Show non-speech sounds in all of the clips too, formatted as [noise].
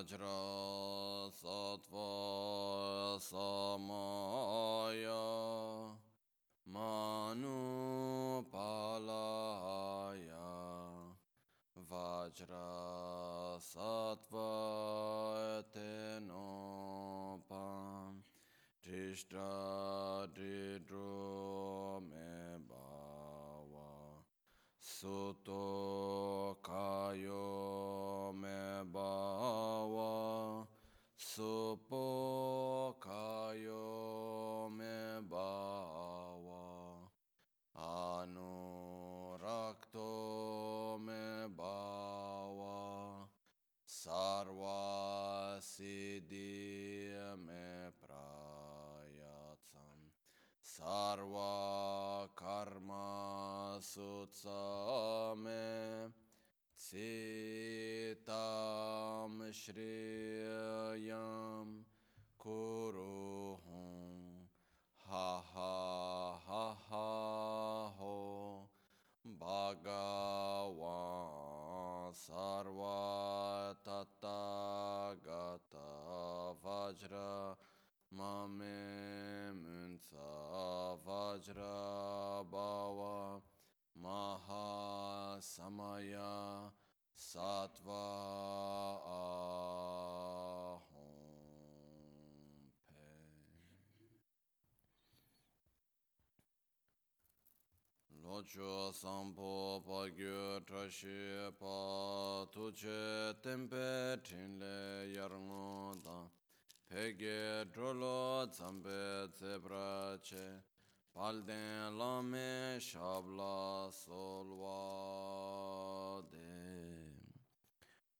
Vajra Sattva Samaya Manu Palaya Vajra Sattva Tenopam Drishta Dridro supo kayo me bawa anurakto me bawa sarva siddhi me prayatsam sarva karma sutsame सीतां श्रेयां कुरुः हा। हा हा हा हो भगवा वज्र ममे वज्र भव महासमया Sattva Ahom Pe. Locho sampo pagyo trashi pa tuche tempe trinle yarngo da pege drolo zambe zebra che palden lame shabla solwa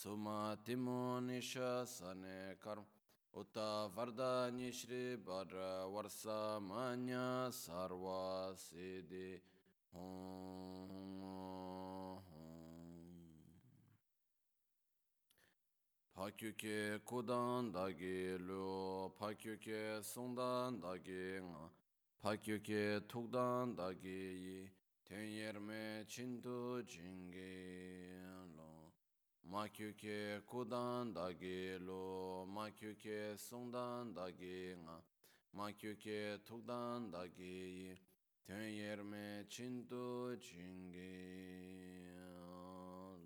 सुमतिमो निशसने कर्म उत वरदानि श्रीवर वर्षमन्य सर्वसिद्धि Pakyuke kudan dagi lu, pakyuke sundan dagi nga, pakyuke tukdan dagi yi, ten yerme chintu jingi. 마큐케 고단다게 로 마큐케 송단다게 nga 마큐케 톡단다게 tenyerme chintu chingi lo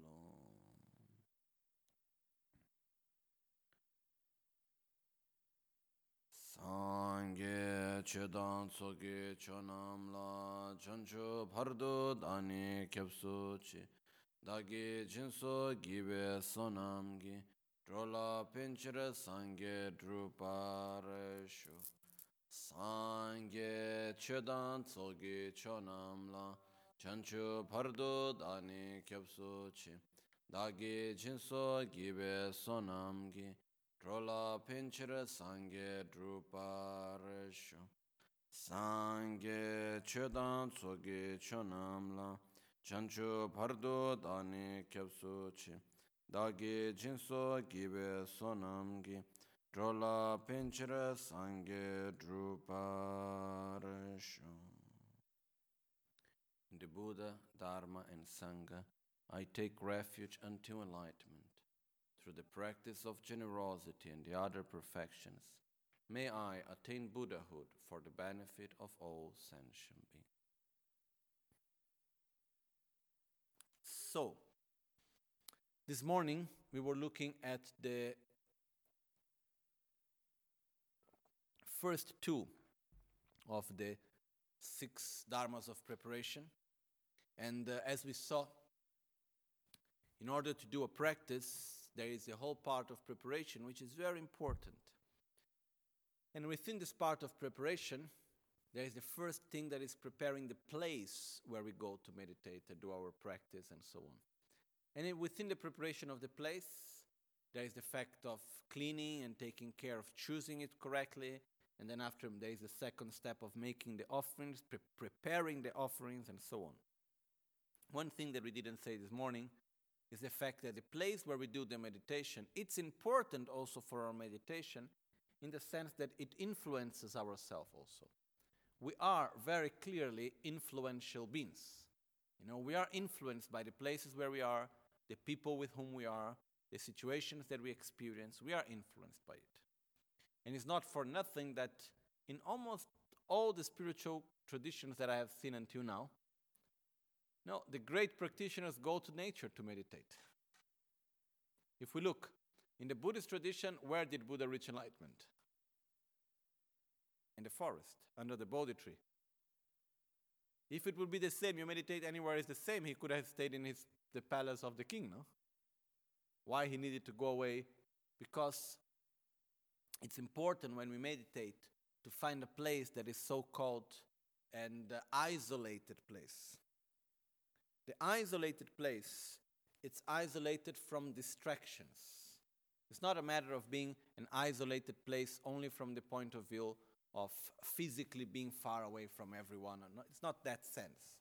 sangye chedan soge chonam la chanchu bhardo dani kyapsu chi dagi jinso gibe sonam gi drola pinchira sangye drupare shu. Sangye chedan soge chonam la chancho pardo dani kyapsu chi. Dagi jinso gibe sonam gi Drola pinchira sangye druparesho Sangye chedan tsoge chonam la Chancho pardo dani kyapsu chi Dagi jinso gibe sonam gi Drola pinchira sangye druparesho In the Buddha, Dharma and Sangha, I take refuge unto enlightenment. Through the practice of generosity and the other perfections, may I attain Buddhahood for the benefit of all sentient beings. So, this morning we were looking at the first two of the six dharmas of preparation. And uh, as we saw, in order to do a practice, there is a whole part of preparation which is very important. And within this part of preparation, there is the first thing that is preparing the place where we go to meditate and do our practice and so on. And within the preparation of the place, there is the fact of cleaning and taking care of choosing it correctly. And then after there is the second step of making the offerings, pre- preparing the offerings, and so on. One thing that we didn't say this morning is the fact that the place where we do the meditation, it's important also for our meditation in the sense that it influences ourselves also. We are very clearly influential beings. You know, we are influenced by the places where we are, the people with whom we are, the situations that we experience. We are influenced by it. And it's not for nothing that in almost all the spiritual traditions that I have seen until now, no, the great practitioners go to nature to meditate. If we look in the Buddhist tradition, where did Buddha reach enlightenment? In the forest, under the Bodhi tree. If it would be the same, you meditate anywhere is the same, he could have stayed in his, the palace of the king, no? Why he needed to go away? Because it's important when we meditate to find a place that is so called and uh, isolated place the isolated place, it's isolated from distractions. It's not a matter of being an isolated place only from the point of view of physically being far away from everyone. It's not that sense.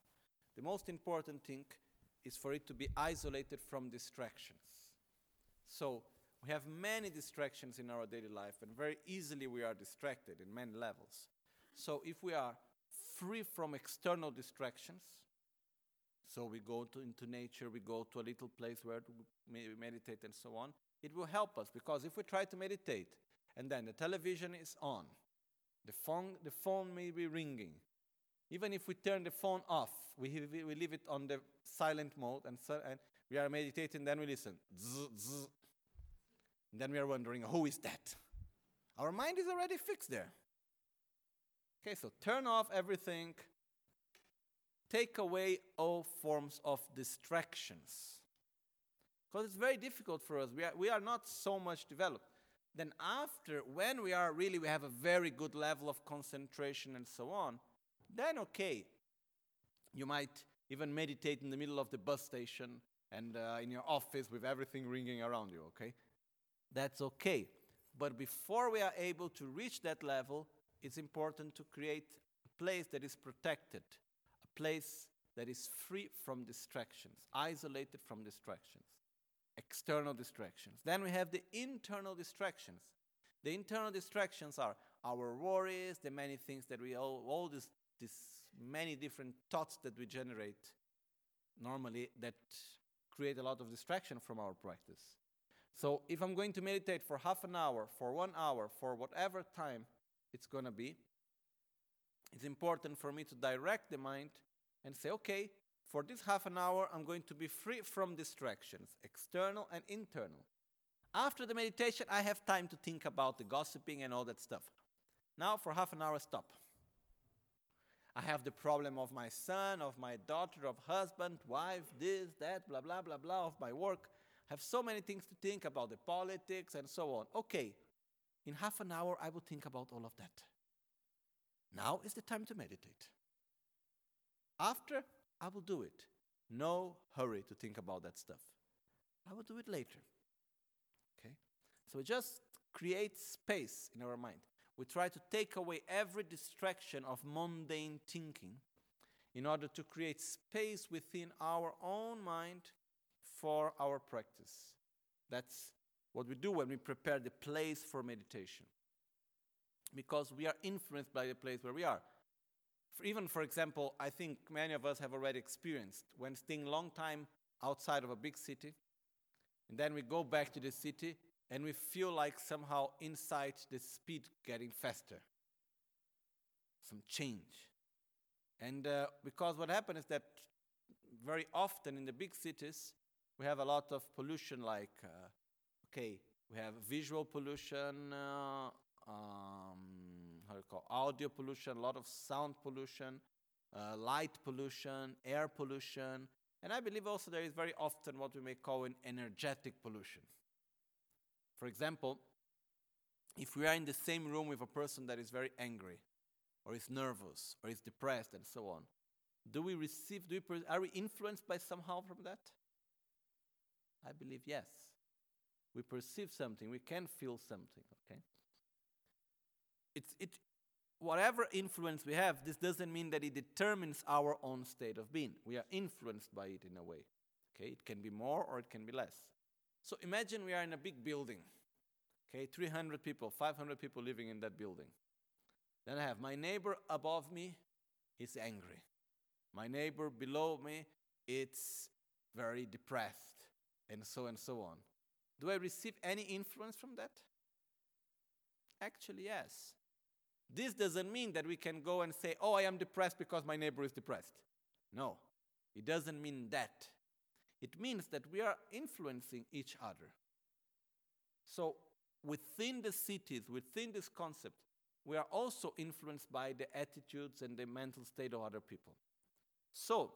The most important thing is for it to be isolated from distractions. So, we have many distractions in our daily life, and very easily we are distracted in many levels. So, if we are free from external distractions, so we go to, into nature, we go to a little place where we meditate and so on. It will help us because if we try to meditate and then the television is on, the phone, the phone may be ringing. Even if we turn the phone off, we, we leave it on the silent mode and, and we are meditating, then we listen. Zzz, zzz. Then we are wondering, who is that? Our mind is already fixed there. Okay, so turn off everything, take away all forms of distractions. Because it's very difficult for us. We are, we are not so much developed. Then, after, when we are really, we have a very good level of concentration and so on, then okay. You might even meditate in the middle of the bus station and uh, in your office with everything ringing around you, okay? That's okay. But before we are able to reach that level, it's important to create a place that is protected, a place that is free from distractions, isolated from distractions, external distractions. Then we have the internal distractions. The internal distractions are our worries, the many things that we all, all these, many different thoughts that we generate normally that create a lot of distraction from our practice. So if I'm going to meditate for half an hour, for one hour, for whatever time it's going to be, it's important for me to direct the mind and say, okay, for this half an hour, I'm going to be free from distractions, external and internal. After the meditation, I have time to think about the gossiping and all that stuff. Now, for half an hour, stop. I have the problem of my son, of my daughter, of husband, wife, this, that, blah, blah, blah, blah, of my work. I have so many things to think about the politics and so on. Okay, in half an hour, I will think about all of that. Now is the time to meditate. After, I will do it. No hurry to think about that stuff. I will do it later. Okay? So we just create space in our mind. We try to take away every distraction of mundane thinking in order to create space within our own mind for our practice. That's what we do when we prepare the place for meditation. Because we are influenced by the place where we are even for example, I think many of us have already experienced when staying long time outside of a big city, and then we go back to the city and we feel like somehow inside the speed getting faster, some change. And uh, because what happens is that very often in the big cities, we have a lot of pollution, like, uh, okay, we have visual pollution, uh, um, how how you call audio pollution, a lot of sound pollution, uh, light pollution, air pollution, and I believe also there is very often what we may call an energetic pollution. For example, if we are in the same room with a person that is very angry, or is nervous, or is depressed, and so on, do we receive, do we, are we influenced by somehow from that? I believe yes. We perceive something, we can feel something, okay? It's, it, whatever influence we have, this doesn't mean that it determines our own state of being. We are influenced by it in a way. Okay, it can be more or it can be less. So imagine we are in a big building. Okay, 300 people, 500 people living in that building. Then I have my neighbor above me is angry. My neighbor below me it's very depressed and so and so on. Do I receive any influence from that? Actually, yes. This doesn't mean that we can go and say, oh, I am depressed because my neighbor is depressed. No, it doesn't mean that. It means that we are influencing each other. So, within the cities, within this concept, we are also influenced by the attitudes and the mental state of other people. So,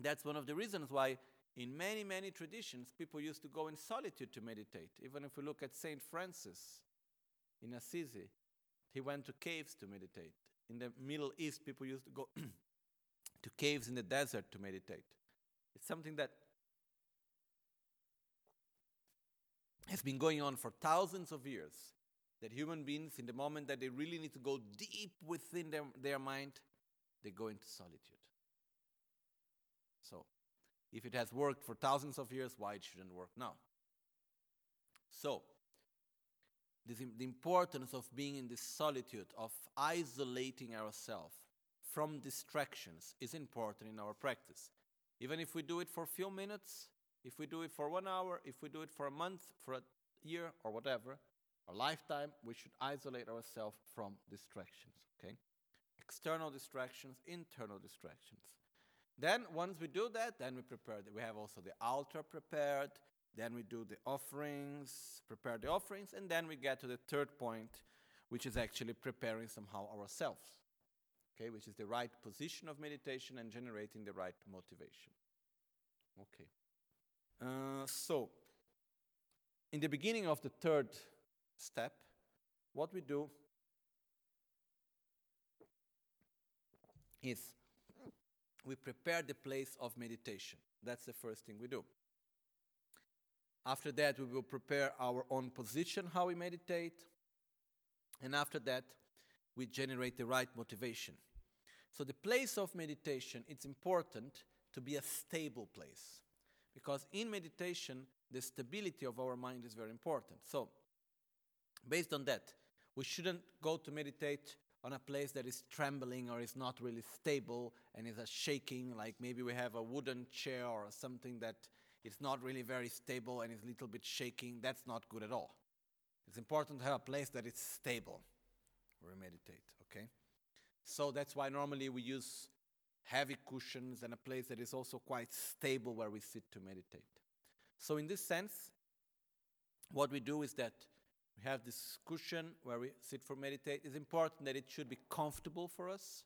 that's one of the reasons why in many, many traditions, people used to go in solitude to meditate. Even if we look at St. Francis in Assisi, he went to caves to meditate. In the Middle East, people used to go [clears throat] to caves in the desert to meditate. It's something that has been going on for thousands of years. That human beings, in the moment that they really need to go deep within their, their mind, they go into solitude. So, if it has worked for thousands of years, why it shouldn't work now? So, this, the importance of being in this solitude, of isolating ourselves from distractions, is important in our practice. Even if we do it for a few minutes, if we do it for one hour, if we do it for a month, for a year, or whatever, a lifetime, we should isolate ourselves from distractions, okay? External distractions, internal distractions. Then, once we do that, then we prepare. We have also the altar prepared. Then we do the offerings, prepare the offerings, and then we get to the third point, which is actually preparing somehow ourselves. Okay, which is the right position of meditation and generating the right motivation. Okay. Uh, so, in the beginning of the third step, what we do is we prepare the place of meditation. That's the first thing we do. After that, we will prepare our own position, how we meditate. And after that, we generate the right motivation. So, the place of meditation, it's important to be a stable place. Because in meditation, the stability of our mind is very important. So, based on that, we shouldn't go to meditate on a place that is trembling or is not really stable and is a shaking, like maybe we have a wooden chair or something that it's not really very stable and it's a little bit shaking, that's not good at all. It's important to have a place that is stable where we meditate, okay? So that's why normally we use heavy cushions and a place that is also quite stable where we sit to meditate. So, in this sense, what we do is that we have this cushion where we sit for meditate. It's important that it should be comfortable for us.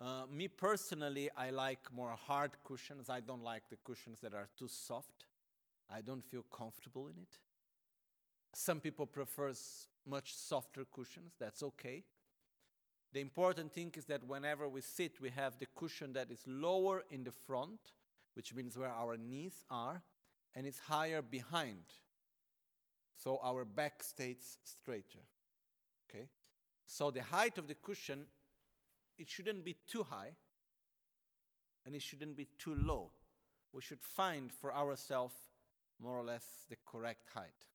Uh, me personally, I like more hard cushions. I don't like the cushions that are too soft. I don't feel comfortable in it. Some people prefer much softer cushions. That's okay. The important thing is that whenever we sit, we have the cushion that is lower in the front, which means where our knees are, and it's higher behind. So our back stays straighter. Okay? So the height of the cushion it shouldn't be too high and it shouldn't be too low. We should find for ourselves more or less the correct height.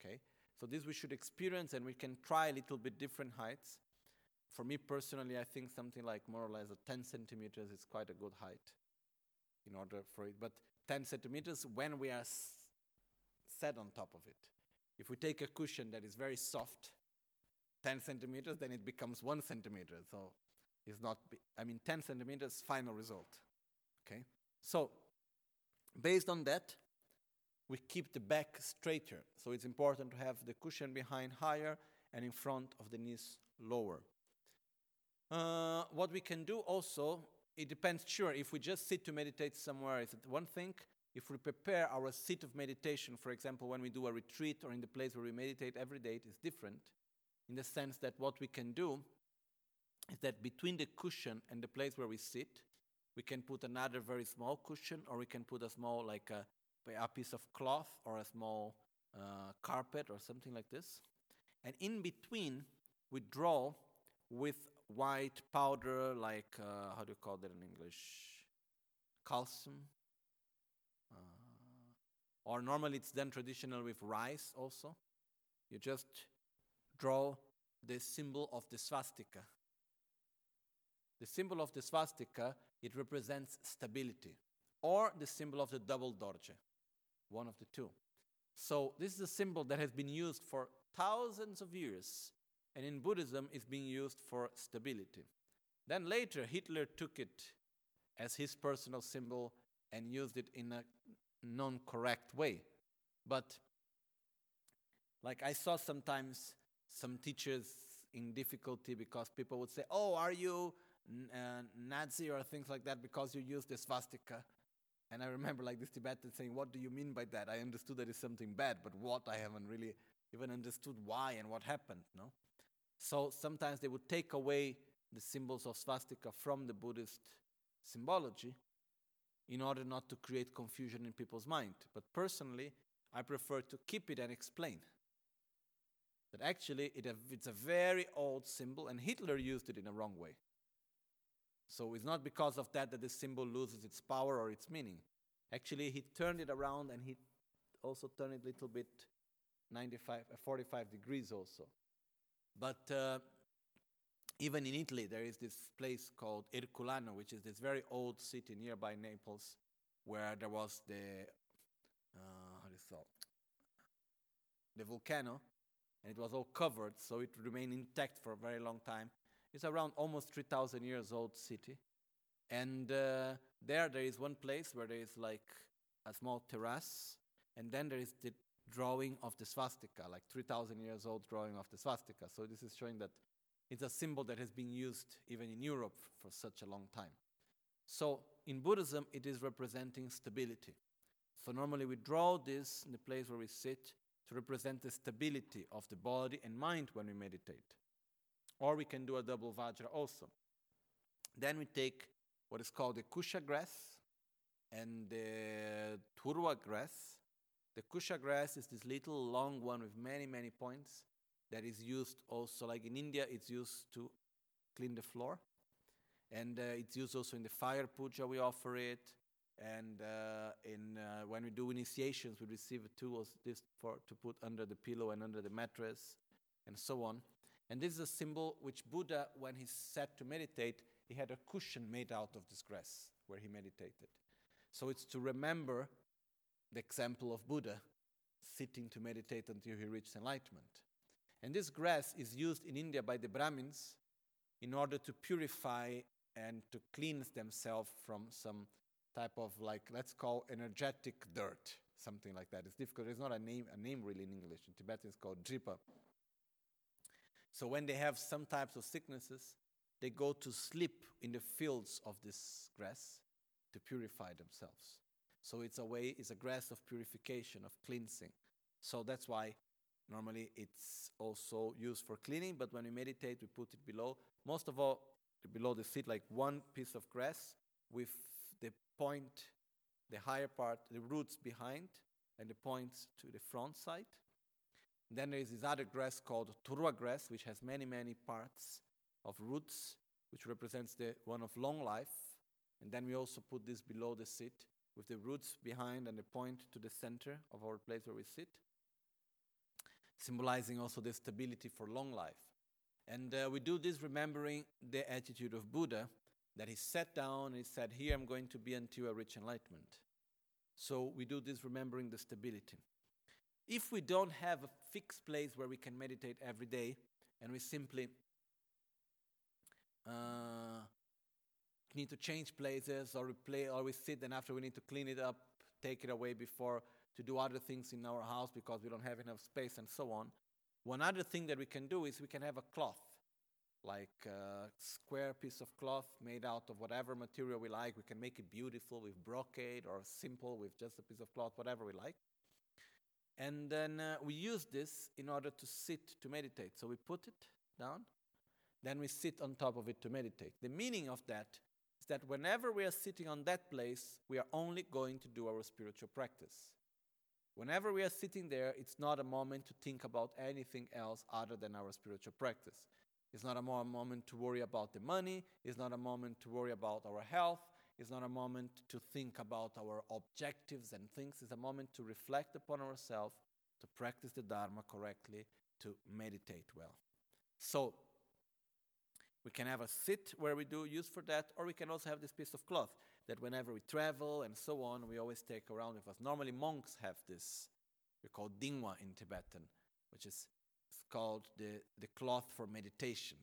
Okay? So this we should experience and we can try a little bit different heights. For me personally, I think something like more or less a 10 centimeters is quite a good height in order for it. But 10 centimeters when we are s- set on top of it. If we take a cushion that is very soft, 10 centimeters, then it becomes one centimeter. So is not, I mean, 10 centimeters, final result. Okay? So, based on that, we keep the back straighter. So, it's important to have the cushion behind higher and in front of the knees lower. Uh, what we can do also, it depends, sure, if we just sit to meditate somewhere, is one thing? If we prepare our seat of meditation, for example, when we do a retreat or in the place where we meditate every day, it is different in the sense that what we can do is that between the cushion and the place where we sit, we can put another very small cushion, or we can put a small, like a, a piece of cloth or a small uh, carpet or something like this. And in between, we draw with white powder, like uh, how do you call that in English? Calcium. Uh, or normally it's done traditional with rice also. You just draw the symbol of the swastika. The symbol of the swastika, it represents stability, or the symbol of the double dorje, one of the two. So this is a symbol that has been used for thousands of years, and in Buddhism is being used for stability. Then later, Hitler took it as his personal symbol and used it in a non correct way. But, like I saw sometimes some teachers in difficulty because people would say, Oh, are you uh, Nazi or things like that because you use the swastika? And I remember like this Tibetan saying, What do you mean by that? I understood that it's something bad, but what? I haven't really even understood why and what happened, no? So sometimes they would take away the symbols of swastika from the Buddhist symbology in order not to create confusion in people's mind. But personally, I prefer to keep it and explain that actually it, it's a very old symbol and Hitler used it in a wrong way. So it's not because of that that the symbol loses its power or its meaning. Actually, he turned it around and he also turned it a little bit 95, uh, 45 degrees also. But uh, even in Italy, there is this place called Ercolano, which is this very old city nearby Naples, where there was the uh, how do you call the volcano, and it was all covered, so it remained intact for a very long time. It's around almost 3,000 years old city, and uh, there there is one place where there is like a small terrace, and then there is the drawing of the swastika, like 3,000 years old drawing of the swastika. So this is showing that it's a symbol that has been used even in Europe for such a long time. So in Buddhism, it is representing stability. So normally we draw this in the place where we sit to represent the stability of the body and mind when we meditate. Or we can do a double vajra also. Then we take what is called the kusha grass and the turwa grass. The kusha grass is this little long one with many, many points that is used also, like in India, it's used to clean the floor. And uh, it's used also in the fire puja, we offer it. And uh, in, uh, when we do initiations, we receive tools this for, to put under the pillow and under the mattress, and so on. And this is a symbol which Buddha, when he sat to meditate, he had a cushion made out of this grass where he meditated. So it's to remember the example of Buddha sitting to meditate until he reached enlightenment. And this grass is used in India by the Brahmins in order to purify and to cleanse themselves from some type of like let's call energetic dirt, something like that. It's difficult. It's not a name, a name really in English. In Tibetan, it's called dripa. So when they have some types of sicknesses, they go to sleep in the fields of this grass to purify themselves. So it's a way, it's a grass of purification, of cleansing. So that's why normally it's also used for cleaning, but when we meditate, we put it below. Most of all, below the seat, like one piece of grass with the point, the higher part, the roots behind, and the points to the front side. Then there is this other grass called turwa grass, which has many, many parts of roots, which represents the one of long life. And then we also put this below the seat with the roots behind and the point to the center of our place where we sit, symbolizing also the stability for long life. And uh, we do this remembering the attitude of Buddha, that he sat down and he said, Here I'm going to be until I reach enlightenment. So we do this remembering the stability. If we don't have a fixed place where we can meditate every day and we simply uh, need to change places or we play or we sit and after we need to clean it up, take it away before to do other things in our house because we don't have enough space and so on. One other thing that we can do is we can have a cloth like a square piece of cloth made out of whatever material we like. We can make it beautiful with brocade or simple with just a piece of cloth, whatever we like. And then uh, we use this in order to sit to meditate. So we put it down, then we sit on top of it to meditate. The meaning of that is that whenever we are sitting on that place, we are only going to do our spiritual practice. Whenever we are sitting there, it's not a moment to think about anything else other than our spiritual practice. It's not a moment to worry about the money. It's not a moment to worry about our health. It's not a moment to think about our objectives and things. It's a moment to reflect upon ourselves, to practice the Dharma correctly, to meditate well. So, we can have a sit where we do use for that, or we can also have this piece of cloth that whenever we travel and so on, we always take around with us. Normally, monks have this, we call dingwa in Tibetan, which is called the, the cloth for meditation.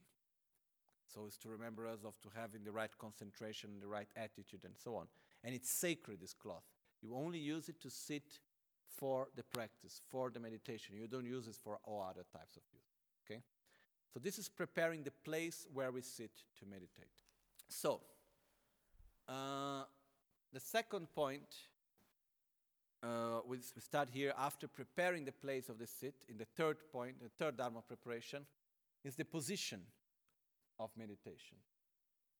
So it's to remember us of to having the right concentration, the right attitude, and so on. And it's sacred, this cloth. You only use it to sit for the practice, for the meditation. You don't use it for all other types of use. Okay? So this is preparing the place where we sit to meditate. So, uh, the second point uh, we, we start here after preparing the place of the sit in the third point, the third Dharma preparation, is the position of meditation.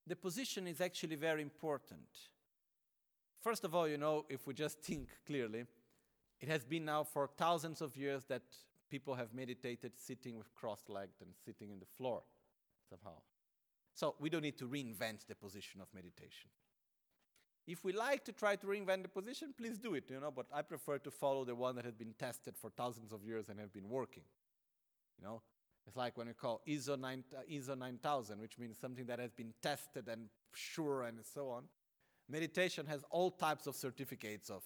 The position is actually very important. First of all, you know, if we just think clearly, it has been now for thousands of years that people have meditated sitting with crossed legs and sitting in the floor somehow. So we don't need to reinvent the position of meditation. If we like to try to reinvent the position, please do it, you know, but I prefer to follow the one that has been tested for thousands of years and have been working. You know, it's like when we call ISO, 9, uh, ISO 9000, which means something that has been tested and sure and so on. Meditation has all types of certificates of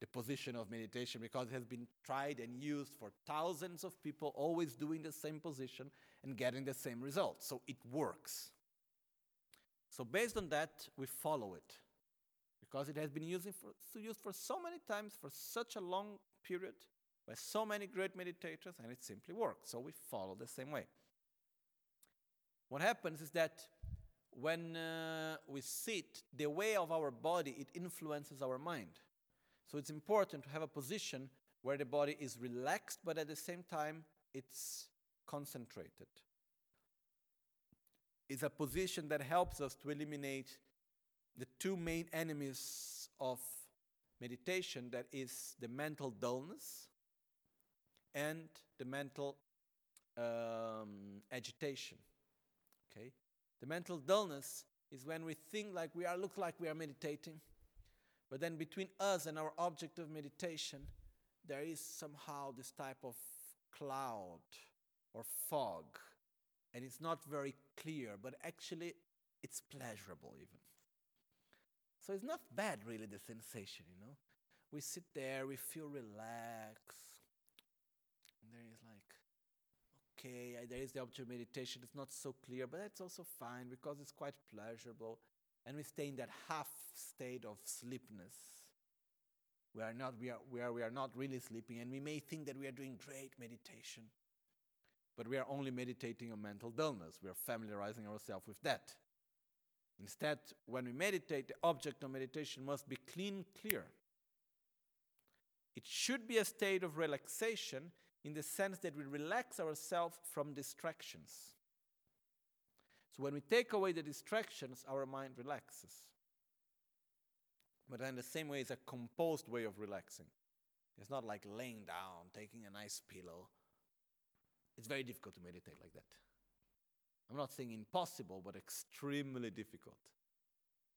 the position of meditation because it has been tried and used for thousands of people, always doing the same position and getting the same results. So it works. So, based on that, we follow it because it has been used for, used for so many times for such a long period by so many great meditators, and it simply works. So we follow the same way. What happens is that when uh, we sit, the way of our body it influences our mind. So it's important to have a position where the body is relaxed, but at the same time it's concentrated. It's a position that helps us to eliminate the two main enemies of meditation that is the mental dullness and the mental um, agitation okay the mental dullness is when we think like we are look like we are meditating but then between us and our object of meditation there is somehow this type of cloud or fog and it's not very clear but actually it's pleasurable even so it's not bad, really, the sensation, you know. We sit there, we feel relaxed. And there is like, okay, there is the object of meditation. It's not so clear, but that's also fine because it's quite pleasurable. And we stay in that half state of sleepness. We are not, we are, we are, we are not really sleeping, and we may think that we are doing great meditation, but we are only meditating on mental dullness. We are familiarizing ourselves with that. Instead, when we meditate, the object of meditation must be clean, clear. It should be a state of relaxation in the sense that we relax ourselves from distractions. So when we take away the distractions, our mind relaxes. But in the same way, it's a composed way of relaxing. It's not like laying down, taking a nice pillow. It's very difficult to meditate like that. I'm not saying impossible, but extremely difficult.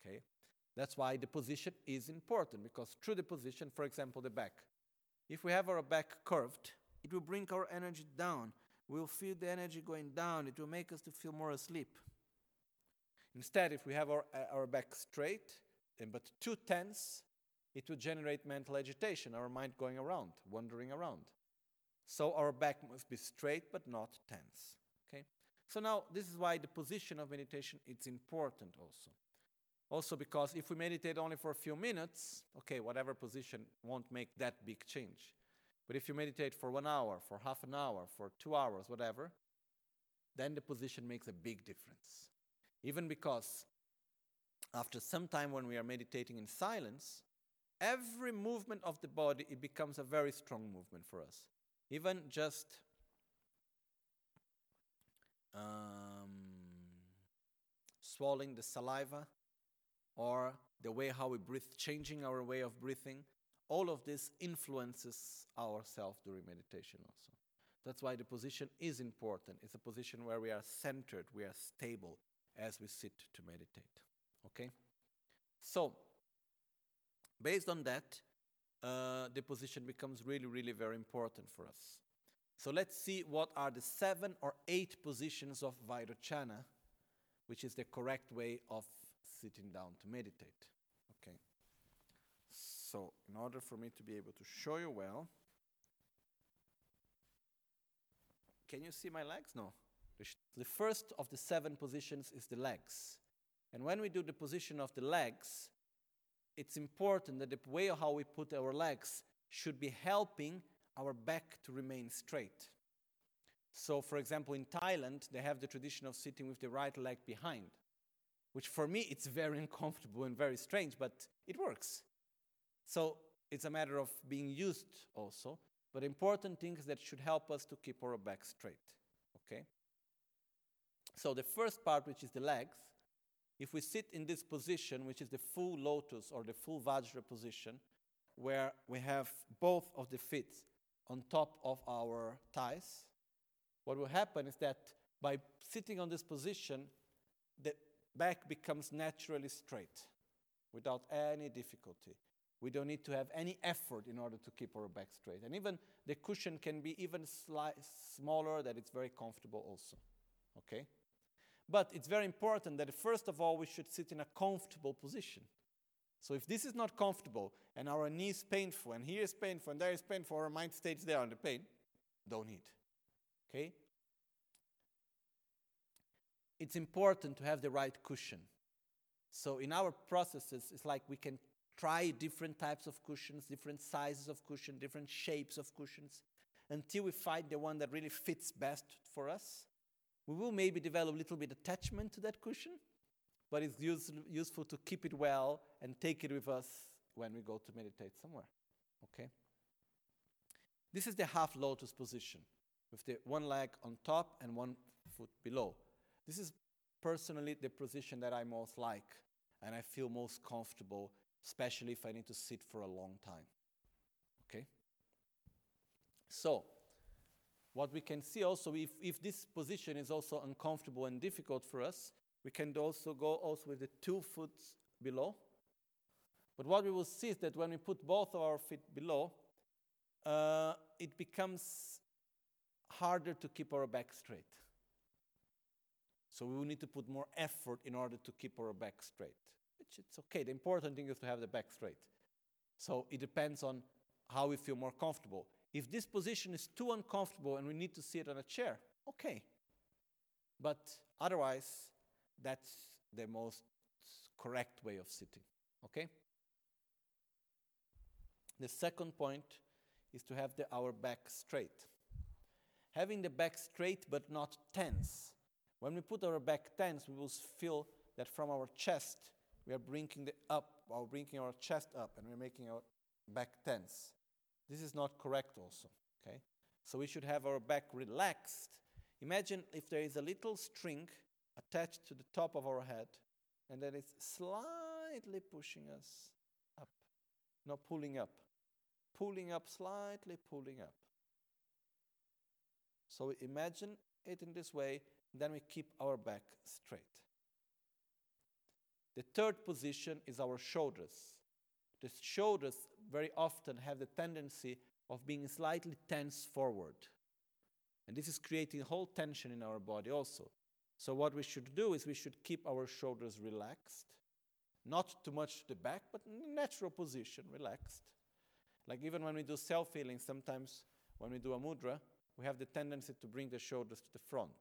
Okay? That's why the position is important because through the position, for example, the back, if we have our back curved, it will bring our energy down. We'll feel the energy going down. It will make us to feel more asleep. Instead, if we have our, uh, our back straight, and but too tense, it will generate mental agitation, our mind going around, wandering around. So our back must be straight but not tense. Okay? So now this is why the position of meditation is important also. Also because if we meditate only for a few minutes, okay, whatever position won't make that big change. But if you meditate for one hour, for half an hour, for two hours, whatever, then the position makes a big difference. Even because after some time when we are meditating in silence, every movement of the body it becomes a very strong movement for us. Even just um, swallowing the saliva or the way how we breathe, changing our way of breathing, all of this influences ourselves during meditation also. That's why the position is important. It's a position where we are centered, we are stable as we sit to meditate. Okay? So, based on that, uh, the position becomes really, really very important for us. So let's see what are the seven or eight positions of Vairochana, which is the correct way of sitting down to meditate. So, in order for me to be able to show you well, can you see my legs? No. The first of the seven positions is the legs. And when we do the position of the legs, it's important that the way how we put our legs should be helping our back to remain straight. So, for example, in Thailand, they have the tradition of sitting with the right leg behind, which for me it's very [laughs] uncomfortable and very strange, but it works. So, it's a matter of being used also, but important things that should help us to keep our back straight. Okay? So, the first part, which is the legs, if we sit in this position, which is the full lotus or the full Vajra position, where we have both of the feet on top of our thighs, what will happen is that by sitting on this position, the back becomes naturally straight without any difficulty. We don't need to have any effort in order to keep our back straight. And even the cushion can be even sli- smaller, that it's very comfortable also. Okay? But it's very important that first of all, we should sit in a comfortable position. So if this is not comfortable and our knee is painful and here is painful and there is painful, our mind stays there on the pain, don't eat. Okay? It's important to have the right cushion. So in our processes, it's like we can try different types of cushions, different sizes of cushion, different shapes of cushions, until we find the one that really fits best for us. We will maybe develop a little bit attachment to that cushion, but it's use, useful to keep it well and take it with us when we go to meditate somewhere. Okay? This is the half lotus position with the one leg on top and one foot below. This is personally the position that I most like and I feel most comfortable, especially if I need to sit for a long time. Okay? So, what we can see also, if, if this position is also uncomfortable and difficult for us, we can also go also with the two foot below. But what we will see is that when we put both of our feet below, uh, it becomes harder to keep our back straight. So we will need to put more effort in order to keep our back straight. Which it's okay. The important thing is to have the back straight. So it depends on how we feel more comfortable. If this position is too uncomfortable and we need to sit on a chair, okay. But otherwise, that's the most correct way of sitting. Okay? The second point is to have the, our back straight. Having the back straight but not tense. When we put our back tense, we will feel that from our chest we are bringing the up, or bringing our chest up, and we're making our back tense. This is not correct, also. Okay, so we should have our back relaxed. Imagine if there is a little string attached to the top of our head, and that is slightly pushing us up, not pulling up, pulling up, slightly pulling up. So imagine it in this way, then we keep our back straight. The third position is our shoulders. The shoulders very often have the tendency of being slightly tense forward. And this is creating whole tension in our body also. So, what we should do is we should keep our shoulders relaxed, not too much to the back, but in natural position, relaxed. Like even when we do self healing, sometimes when we do a mudra, we have the tendency to bring the shoulders to the front.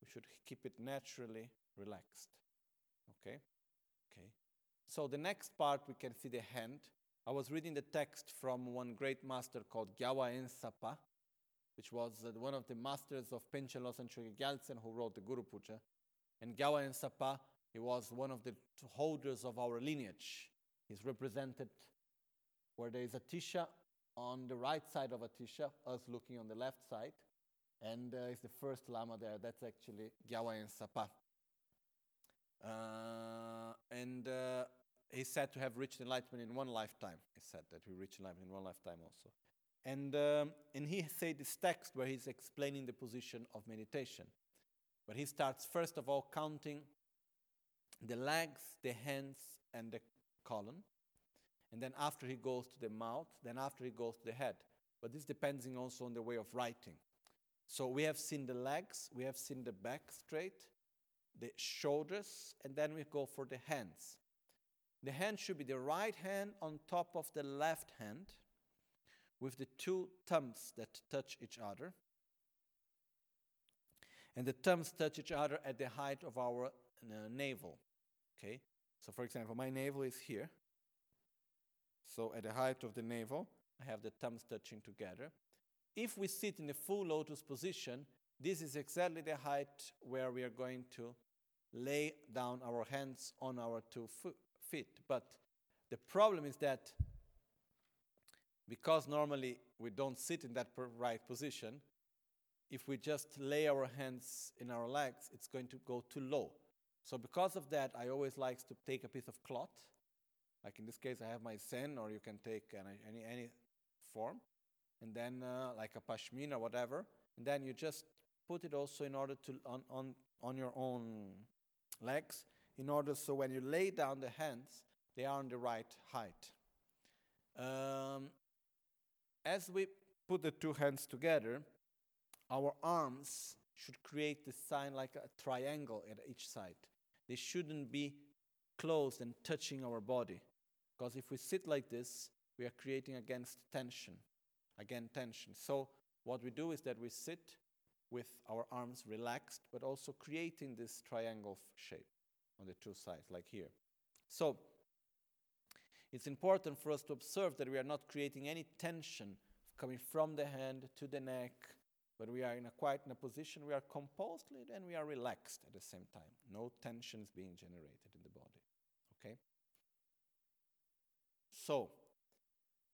We should keep it naturally relaxed. Okay. So the next part we can see the hand. I was reading the text from one great master called Gyalwa Ensapa, which was uh, one of the masters of Panchen Losang Gyaltsen who wrote the Guru Puja. And Gyalwa Ensapa, he was one of the holders of our lineage. He's represented where there is Atisha on the right side of Atisha, us looking on the left side. And uh, the first Lama there. That's actually Gyalwa Ensapa. Uh, and uh, he's said to have reached enlightenment in one lifetime. He said that we reach enlightenment in one lifetime also. And, um, and he said this text where he's explaining the position of meditation. But he starts first of all counting the legs, the hands, and the colon. And then after he goes to the mouth, then after he goes to the head. But this depending also on the way of writing. So we have seen the legs, we have seen the back straight, the shoulders, and then we go for the hands. The hand should be the right hand on top of the left hand with the two thumbs that touch each other. And the thumbs touch each other at the height of our uh, navel. Okay? So, for example, my navel is here. So, at the height of the navel, I have the thumbs touching together. If we sit in the full lotus position, this is exactly the height where we are going to lay down our hands on our two fo- feet. But the problem is that because normally we don't sit in that right position, if we just lay our hands in our legs, it's going to go too low. So because of that, I always like to take a piece of cloth. Like in this case, I have my zen, or you can take any, any, form, and then uh, like a pashmina whatever, and then you just put it also in order to on, on, on your own legs, in order so when you lay down the hands, they are on the right height. Um, as we put the two hands together, our arms should create the sign like a triangle at each side. They shouldn't be closed and touching our body. Because if we sit like this, we are creating against tension. Again, tension. So, what we do is that we sit with our arms relaxed, but also creating this triangle shape on the two sides, like here. So, it's important for us to observe that we are not creating any tension coming from the hand to the neck, but we are in a quite in a position we are composed and we are relaxed at the same time. No tensions being generated in the body. Okay? So,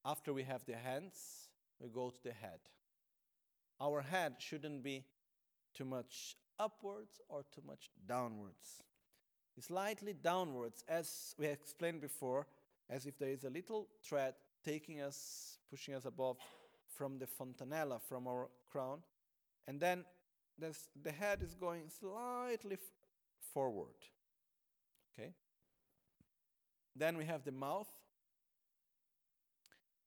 after we have the hands, we go to the head. Our head shouldn't be too much upwards or too much downwards. Slightly downwards, as we explained before, as if there is a little thread taking us, pushing us above from the fontanella, from our crown, and then the head is going slightly forward. Okay? Then we have the mouth.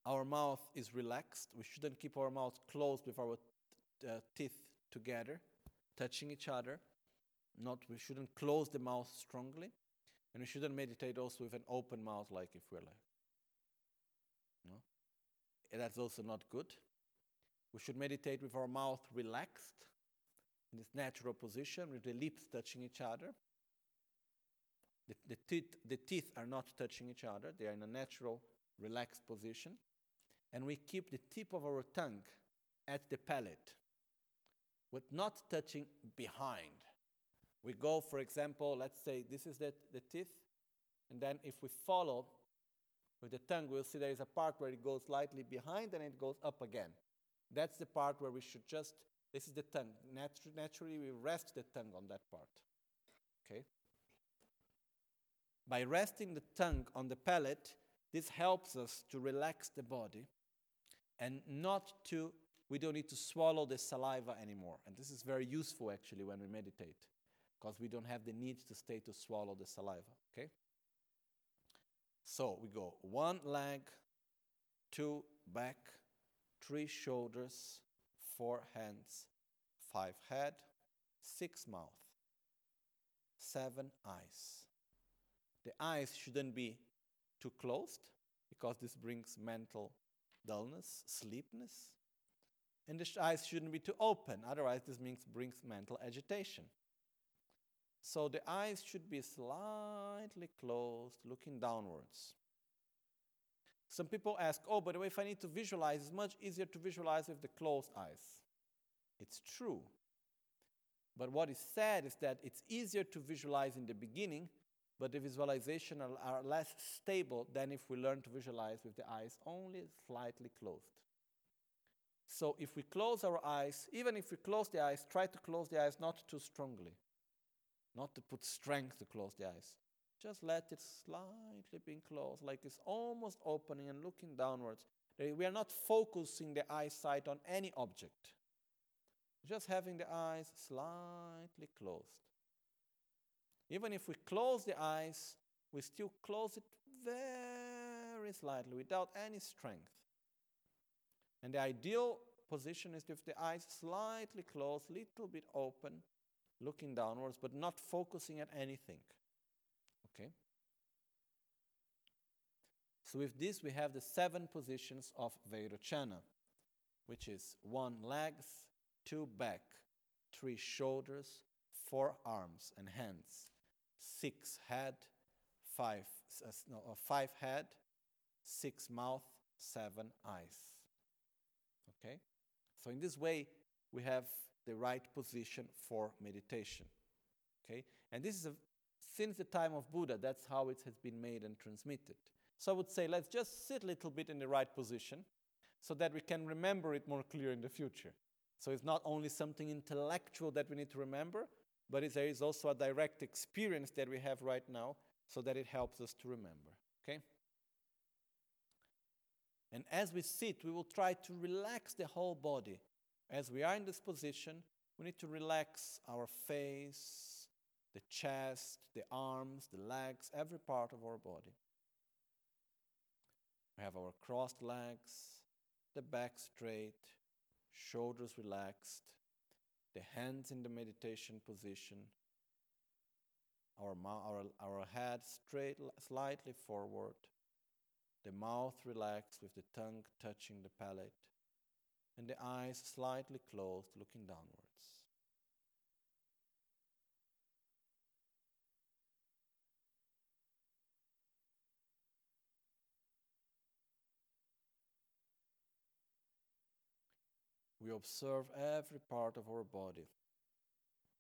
Our mouth is relaxed. We shouldn't keep our mouth closed with our uh, teeth together, touching each other. Not, we shouldn't close the mouth strongly. And we shouldn't meditate also with an open mouth, like if we're like, no? That's also not good. We should meditate with our mouth relaxed in this natural position, with the lips touching each other. The, the, teeth, the teeth are not touching each other, they are in a natural, relaxed position. And we keep the tip of our tongue at the palate, with not touching behind. We go, for example, let's say this is the, the teeth, and then if we follow with the tongue, we'll see there is a part where it goes slightly behind and it goes up again. That's the part where we should just, this is the tongue. Natu- naturally, we rest the tongue on that part. Okay? By resting the tongue on the palate, this helps us to relax the body and not to, we don't need to swallow the saliva anymore. And this is very useful actually when we meditate because we don't have the need to stay to swallow the saliva. Okay? So we go one leg, two back, three shoulders, four hands, five head, six mouth, seven eyes. The eyes shouldn't be too closed because this brings mental dullness, sleepiness. And the eyes shouldn't be too open, otherwise, this means brings mental agitation. So the eyes should be slightly closed, looking downwards. Some people ask, oh, but the way if I need to visualize, it's much easier to visualize with the closed eyes. It's true. But what is said is that it's easier to visualize in the beginning, but the visualization are, are less stable than if we learn to visualize with the eyes only slightly closed. So if we close our eyes, even if we close the eyes, try to close the eyes not too strongly, not to put strength to close the eyes. Just let it slightly be closed, like it's almost opening and looking downwards. We are not focusing the eyesight on any object, just having the eyes slightly closed. Even if we close the eyes, we still close it very slightly without any strength. And the ideal position is with the eyes slightly closed, little bit open, looking downwards, but not focusing at anything. Okay? So with this we have the seven positions of Vairochana, which is one legs, two back, three shoulders, four arms and hands, six head, five, uh, no, five head, six mouth, seven eyes. Okay? So in this way, we have the right position for meditation. Okay? And this is a, since the time of Buddha, that's how it has been made and transmitted. So I would say let's just sit a little bit in the right position so that we can remember it more clear in the future. So it's not only something intellectual that we need to remember, but there is also a direct experience that we have right now so that it helps us to remember. Okay? And as we sit, we will try to relax the whole body. As we are in this position, we need to relax our face, the chest, the arms, the legs, every part of our body. We have our crossed legs, the back straight, shoulders relaxed, the hands in the meditation position, our, our, our head straight, slightly forward, the mouth relaxed with the tongue touching the palate, and the eyes slightly closed, looking downwards. We observe every part of our body,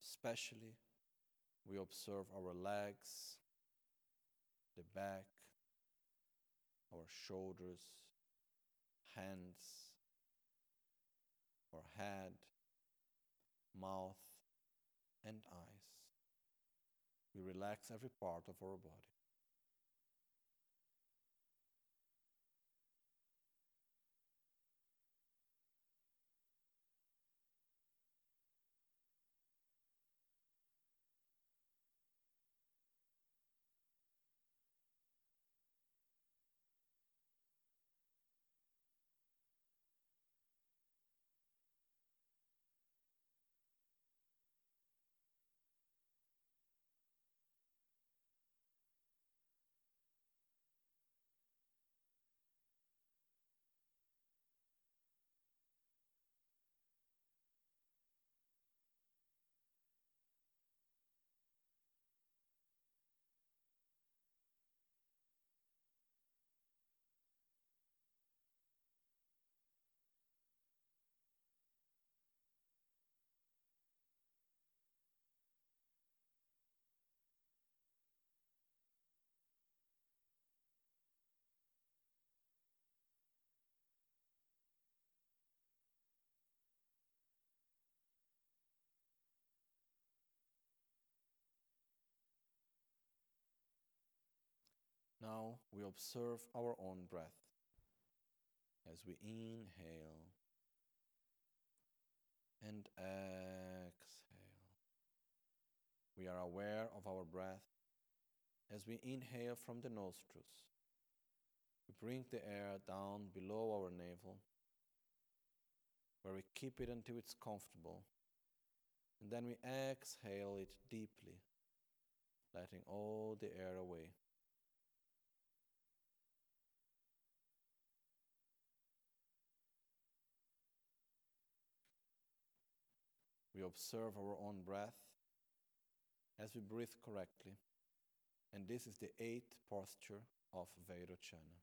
especially we observe our legs, the back, our shoulders, hands, our head, mouth, and eyes. We relax every part of our body. Now we observe our own breath as we inhale and exhale. We are aware of our breath as we inhale from the nostrils. We bring the air down below our navel, where we keep it until it's comfortable, and then we exhale it deeply, letting all the air away. We observe our own breath as we breathe correctly. And this is the eighth posture of Vairochana.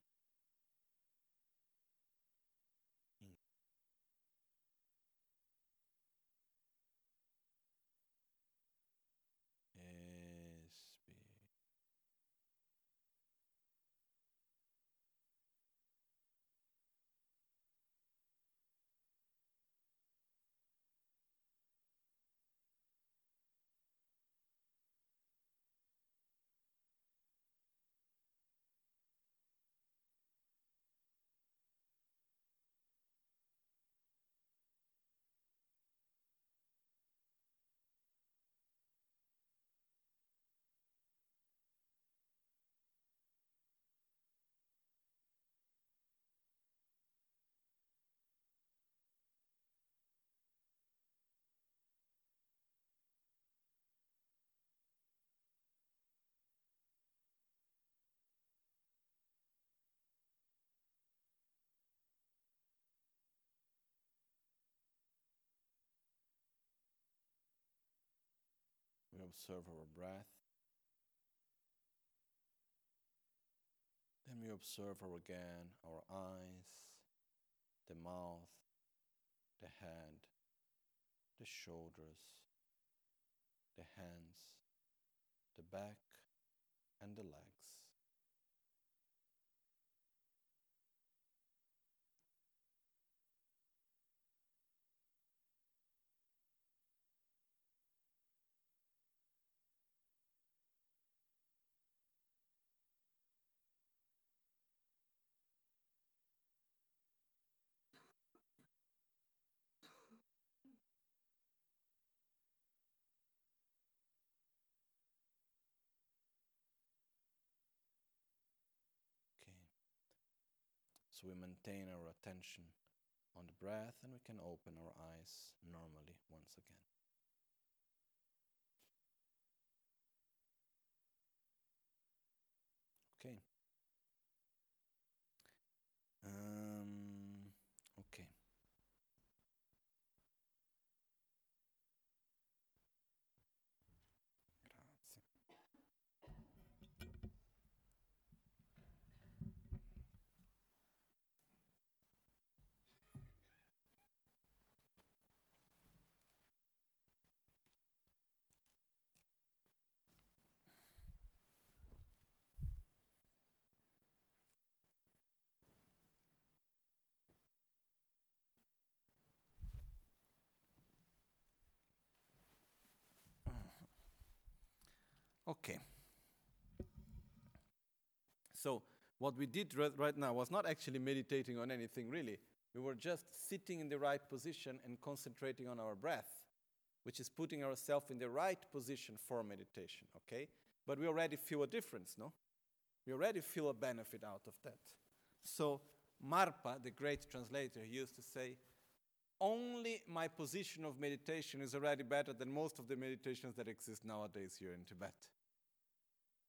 Observe our breath. Then we observe our again our eyes, the mouth, the head, the shoulders, the hands, the back, and the legs. Okay. So we maintain our attention on the breath and we can open our eyes normally once again. Okay. Um, okay. Grazie. Okay. So, what we did right, now was not actually meditating on anything really. We were just sitting in the right position and concentrating on our breath, which is putting ourselves in the right position for meditation, okay? But we already feel a difference, no? We already feel a benefit out of that. So, Marpa, the great translator, used to say, only my position of meditation is already better than most of the meditations that exist nowadays here in Tibet.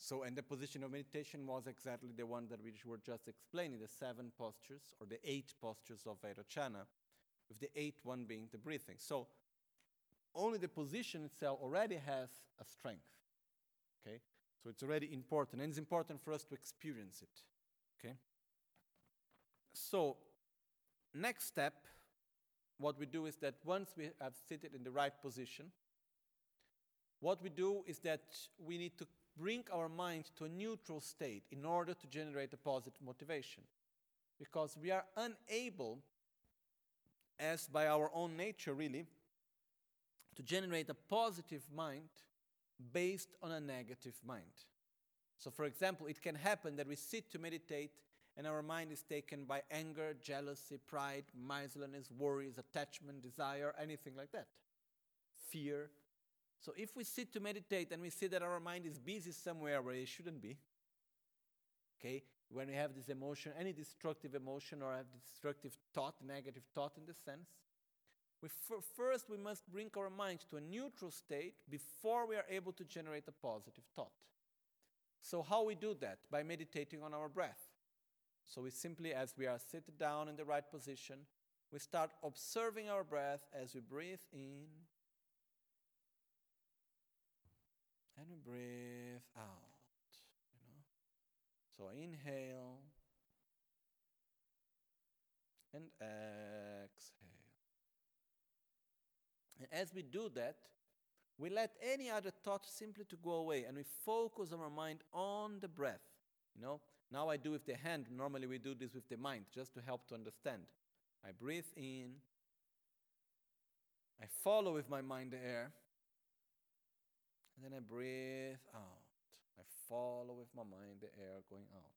So, and the position of meditation was exactly the one that we were just explaining the seven postures or the eight postures of Vairocana, with the eighth one being the breathing. So, only the position itself already has a strength. Okay? So, it's already important, and it's important for us to experience it. Okay? So, next step what we do is that once we have seated in the right position, what we do is that we need to bring our mind to a neutral state in order to generate a positive motivation. Because we are unable, as by our own nature really, to generate a positive mind based on a negative mind. So, for example, it can happen that we sit to meditate and our mind is taken by anger, jealousy, pride, miserliness, worries, attachment, desire, anything like that. Fear. So if we sit to meditate and we see that our mind is busy somewhere where it shouldn't be, okay, when we have this emotion, any destructive emotion or a destructive thought, negative thought in the sense, we f- first we must bring our mind to a neutral state before we are able to generate a positive thought. So how we do that? By meditating on our breath. So we simply, as we are seated down in the right position, we start observing our breath as we breathe in and we breathe out. You know? So inhale and exhale. And as we do that, we let any other thought simply to go away and we focus our mind on the breath. You know, now I do with the hand. Normally we do this with the mind, just to help to understand. I breathe in. I follow with my mind the air. And then I breathe out. I follow with my mind the air going out.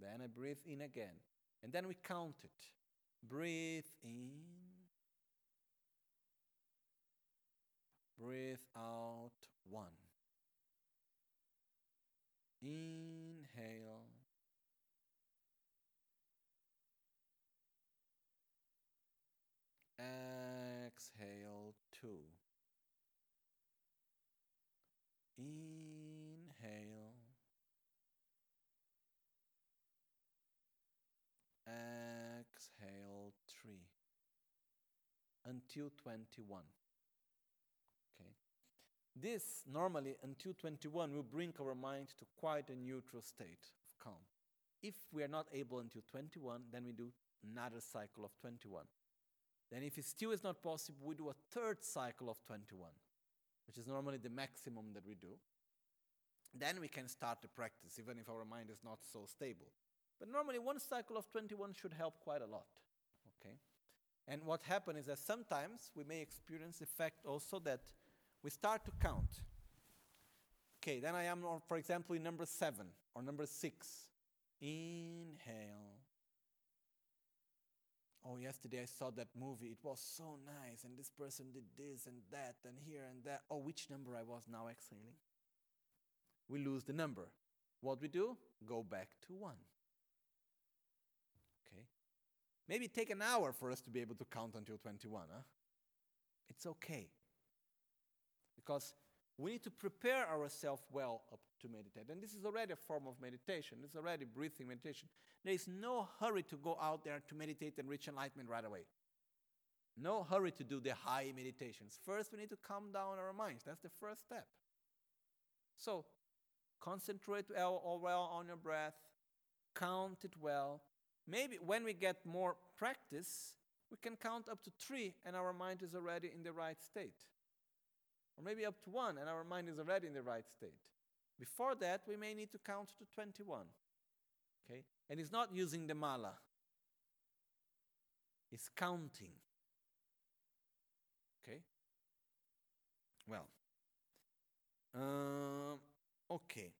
Then I breathe in again. And then we count it. Breathe in. Breathe out one. Inhale two. Inhale. Exhale three. Until 21. Okay. This normally until 21 will bring our mind to quite a neutral state of calm. If we are not able until 21, then we do another cycle of 21. Then, if it still is not possible, we do a third cycle of 21, which is normally the maximum that we do. Then we can start the practice, even if our mind is not so stable. But normally, one cycle of 21 should help quite a lot. And what happens is that sometimes we may experience the fact also that we start to count. Okay, then I am, for example, in number seven or number six. Inhale. Oh, yesterday I saw that movie. It was so nice, and this person did this and that, and here and that. Oh, which number I was now exhaling? We lose the number. What we do? Go back to one. Maybe take an hour for us to be able to count until 21. Huh? It's okay. Because we need to prepare ourselves well to meditate. And this is already a form of meditation. It's already breathing meditation. There is no hurry to go out there to meditate and reach enlightenment right away. No hurry to do the high meditations. First, we need to calm down our minds. That's the first step. So, concentrate well, well on your breath, count it well. Maybe when we get more practice, we can count up to three and our mind is already in the right state. Or maybe up to one and our mind is already in the right state. Before that, we may need to count to 21. Okay? And it's not using the mala, it's counting. Okay? Well, um, okay. Okay.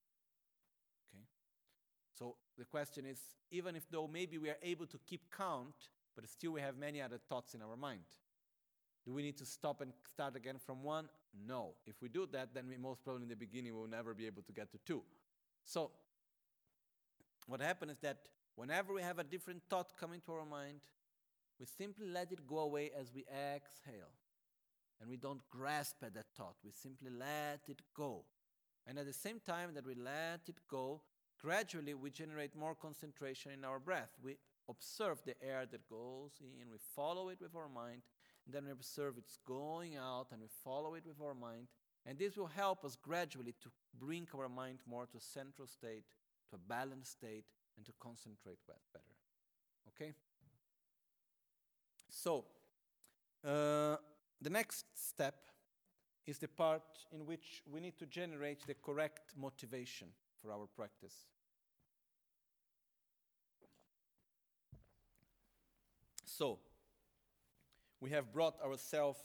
The question is even if though maybe we are able to keep count, but still we have many other thoughts in our mind. Do we need to stop and start again from one? No. If we do that, then we most probably in the beginning we will never be able to get to two. So, what happens is that whenever we have a different thought coming to our mind, we simply let it go away as we exhale. And we don't grasp at that thought, we simply let it go. And at the same time that we let it go, gradually we generate more concentration in our breath. We observe the air that goes in, we follow it with our mind, and then we observe it's going out and we follow it with our mind. And this will help us gradually to bring our mind more to a central state, to a balanced state, and to concentrate better. Okay? So, uh, the next step is the part in which we need to generate the correct motivation for our practice. So, we have brought ourselves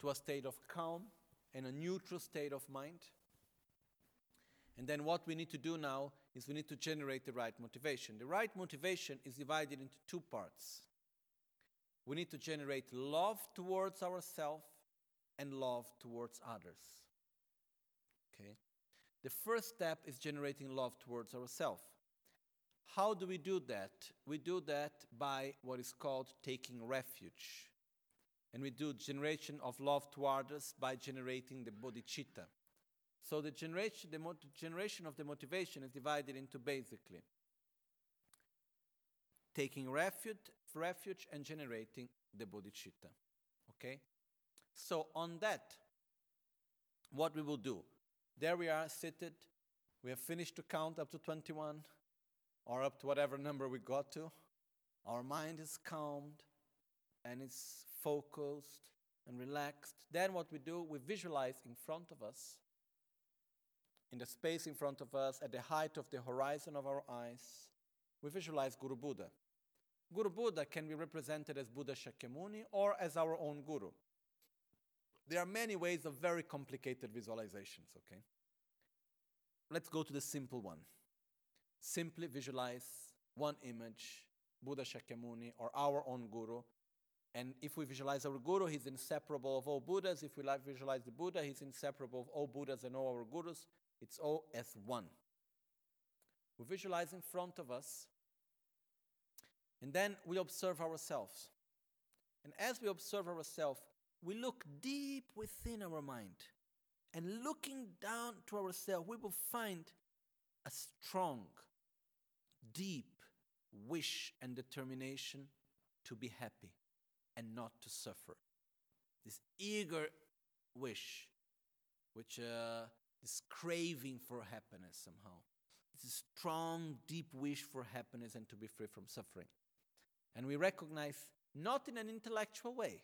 to a state of calm and a neutral state of mind. And then what we need to do now is we need to generate the right motivation. The right motivation is divided into two parts. We need to generate love towards ourselves and love towards others. Okay? The first step is generating love towards ourselves. How do we do that? We do that by what is called taking refuge and we do generation of love to others by generating the bodhicitta. So the generation, the generation of the motivation is divided into basically taking refuge, refuge and generating the bodhicitta. Okay? So on that, what we will do, there we are seated, we have finished to count up to 21 or up to whatever number we got to. Our mind is calmed and it's focused and relaxed. Then, what we do, we visualize in front of us, in the space in front of us, at the height of the horizon of our eyes, we visualize Guru Buddha. Guru Buddha can be represented as Buddha Shakyamuni or as our own Guru. There are many ways of very complicated visualizations, okay? Let's go to the simple one. Simply visualize one image, Buddha Shakyamuni or our own Guru, and if we visualize our Guru, he's inseparable of all Buddhas. If we like visualize the Buddha, he's inseparable of all Buddhas and all our Gurus. It's all as one. We visualize in front of us, and then we observe ourselves. And as we observe ourselves, we look deep within our mind. And looking down to ourselves, we will find a strong, deep wish and determination to be happy and not to suffer. This eager wish which uh, this craving for happiness somehow. A strong, deep wish for happiness and to be free from suffering. And we recognize not in an intellectual way.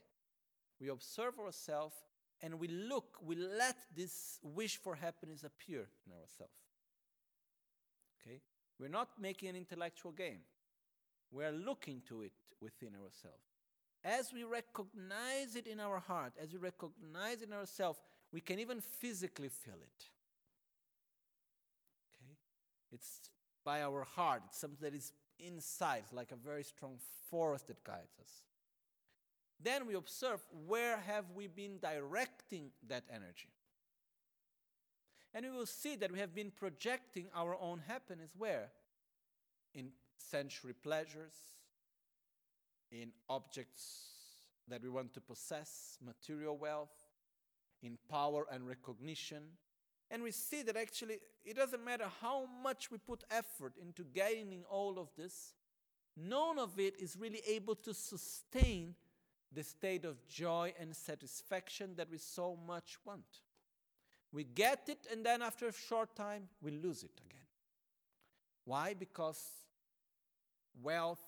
We observe ourselves and we look, we let this wish for happiness appear in ourselves. Okay? We're not making an intellectual game. We're looking to it within ourselves. As we recognize it in our heart, as we recognize it in ourselves, we can even physically feel it. Okay? It's by our heart, it's something that is inside, like a very strong force that guides us. Then we observe where have we been directing that energy. And we will see that we have been projecting our own happiness where? In sensory pleasures, in objects that we want to possess, material wealth, in power and recognition. And we see that actually it doesn't matter how much we put effort into gaining all of this, none of it is really able to sustain the state of joy and satisfaction that we so much want. We get it, and then after a short time, we lose it again. Why? Because wealth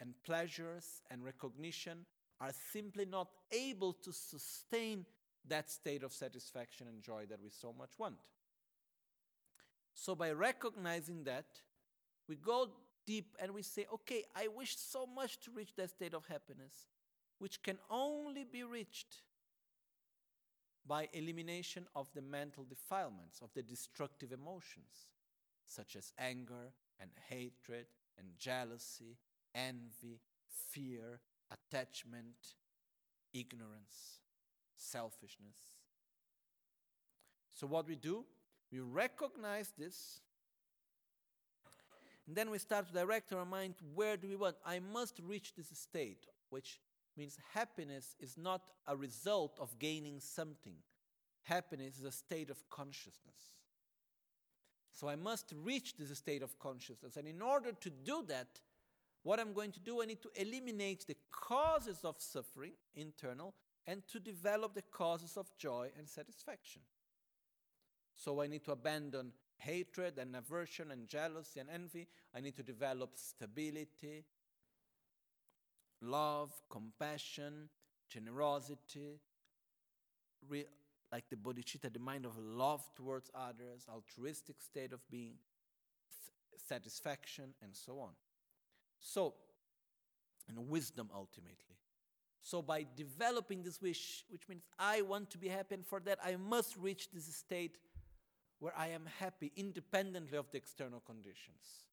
and pleasures and recognition are simply not able to sustain that state of satisfaction and joy that we so much want. So, by recognizing that, we go deep and we say, okay, I wish so much to reach that state of happiness, which can only be reached by elimination of the mental defilements, of the destructive emotions, such as anger and hatred and jealousy, envy, fear, attachment, ignorance, selfishness. So, what we do, we recognize this, and then we start to direct our mind where do we want? I must reach this state, which means happiness is not a result of gaining something. Happiness is a state of consciousness. So I must reach this state of consciousness. And in order to do that, what I'm going to do, I need to eliminate the causes of suffering, internal, and to develop the causes of joy and satisfaction. So I need to abandon hatred and aversion and jealousy and envy. I need to develop stability, love, compassion, generosity, like the bodhicitta, the mind of love towards others, altruistic state of being, satisfaction, and so on. So, and wisdom ultimately. So, by developing this wish, which means I want to be happy, and for that I must reach this state where I am happy independently of the external conditions,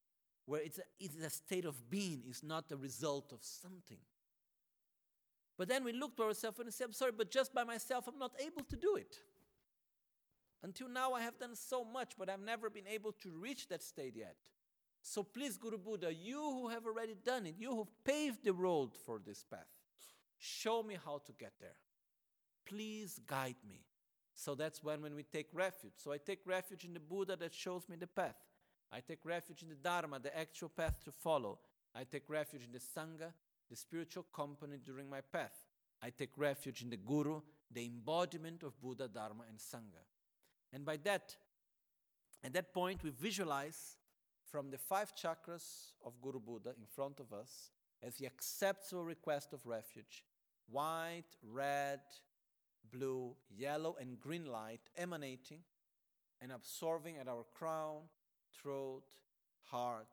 where it's a, it's a state of being, it's not a result of something. But then we look to ourselves and say, I'm sorry, but just by myself, I'm not able to do it. Until now, I have done so much, but I've never been able to reach that state yet. So please, Guru Buddha, you who have already done it, you who paved the road for this path, show me how to get there. Please guide me. So that's when, when we take refuge. So I take refuge in the Buddha that shows me the path. I take refuge in the Dharma, the actual path to follow. I take refuge in the Sangha, the spiritual company during my path. I take refuge in the Guru, the embodiment of Buddha, Dharma, and Sangha. And by that, at that point, we visualize from the five chakras of Guru Buddha in front of us as he accepts our request of refuge white, red, blue, yellow, and green light emanating and absorbing at our crown, throat, heart,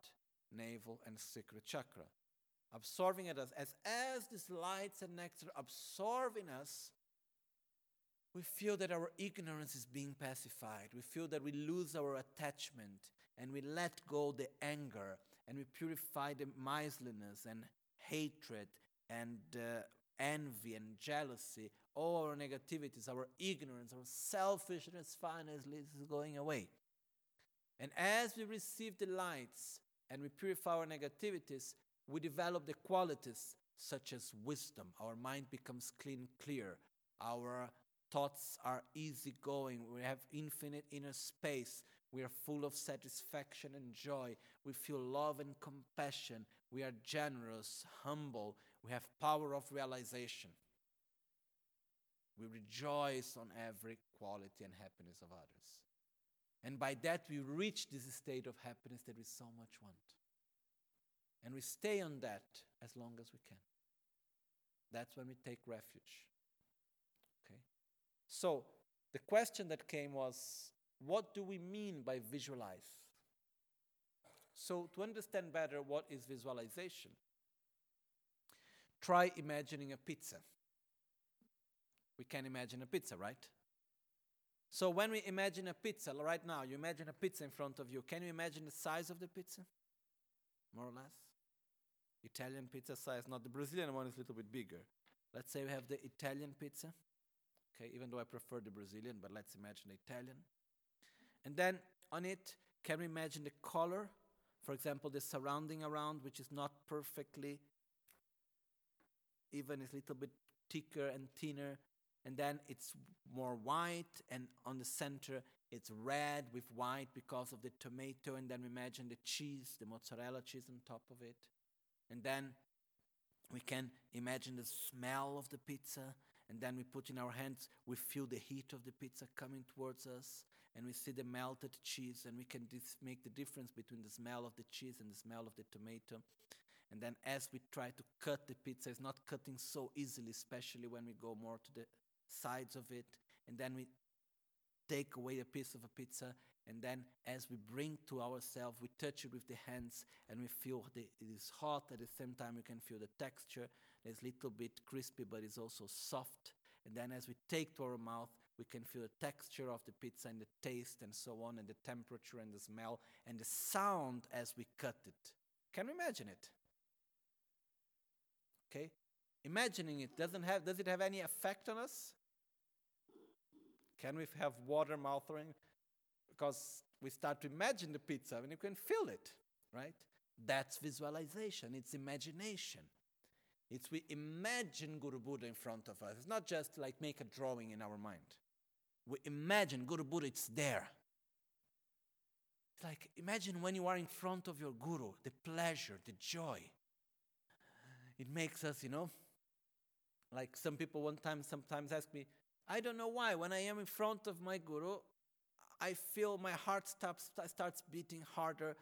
navel, and sacral chakra. Absorbing it us as, as these lights and nectar absorb in us, we feel that our ignorance is being pacified. We feel that we lose our attachment and we let go the anger and we purify the miserliness and hatred and uh, envy and jealousy, all our negativities, our ignorance, our selfishness finally is going away. And as we receive the lights and we purify our negativities, we develop the qualities such as wisdom. Our mind becomes clean, clear. Our thoughts are easygoing. We have infinite inner space. We are full of satisfaction and joy. We feel love and compassion. We are generous, humble. We have power of realization. We rejoice on every quality and happiness of others. And by that, we reach this state of happiness that we so much want. And we stay on that as long as we can. That's when we take refuge. Okay? So, the question that came was what do we mean by visualize? So, to understand better what is visualization, try imagining a pizza. We can imagine a pizza, right? So, when we imagine a pizza, right now, you imagine a pizza in front of you. Can you imagine the size of the pizza? More or less? Italian pizza size, not the Brazilian one is a little bit bigger. Let's say we have the Italian pizza. Okay, even though I prefer the Brazilian, but let's imagine the Italian. And then on it, can we imagine the color? For example, the surrounding around, which is not perfectly even, it's a little bit thicker and thinner. And then it's more white, and on the center, it's red with white because of the tomato. And then we imagine the cheese, the mozzarella cheese on top of it. And then we can imagine the smell of the pizza. And then we put in our hands, we feel the heat of the pizza coming towards us. And we see the melted cheese. And we can dis- make the difference between the smell of the cheese and the smell of the tomato. And then as we try to cut the pizza, it's not cutting so easily, especially when we go more to the sides of it. And then we take away a piece of a pizza and then as we bring to ourselves we touch it with the hands and we feel that it is hot. At the same time we can feel the texture. It's a little bit crispy but it's also soft. And then as we take to our mouth we can feel the texture of the pizza and the taste and so on and the temperature and the smell and the sound as we cut it. Can you imagine it? Okay? Imagining it doesn't have does it have any effect on us can we have water mouthing because we start to imagine the pizza and you can feel it, right? That's visualization, it's imagination. It's we imagine Guru Buddha in front of us. It's not just like make a drawing in our mind. We imagine Guru Buddha, it's there. It's like imagine when you are in front of your Guru, the pleasure, the joy. It makes us, you know, like some people one time sometimes ask me, I don't know why, when I am in front of my Guru, I feel my heart stops, starts beating harder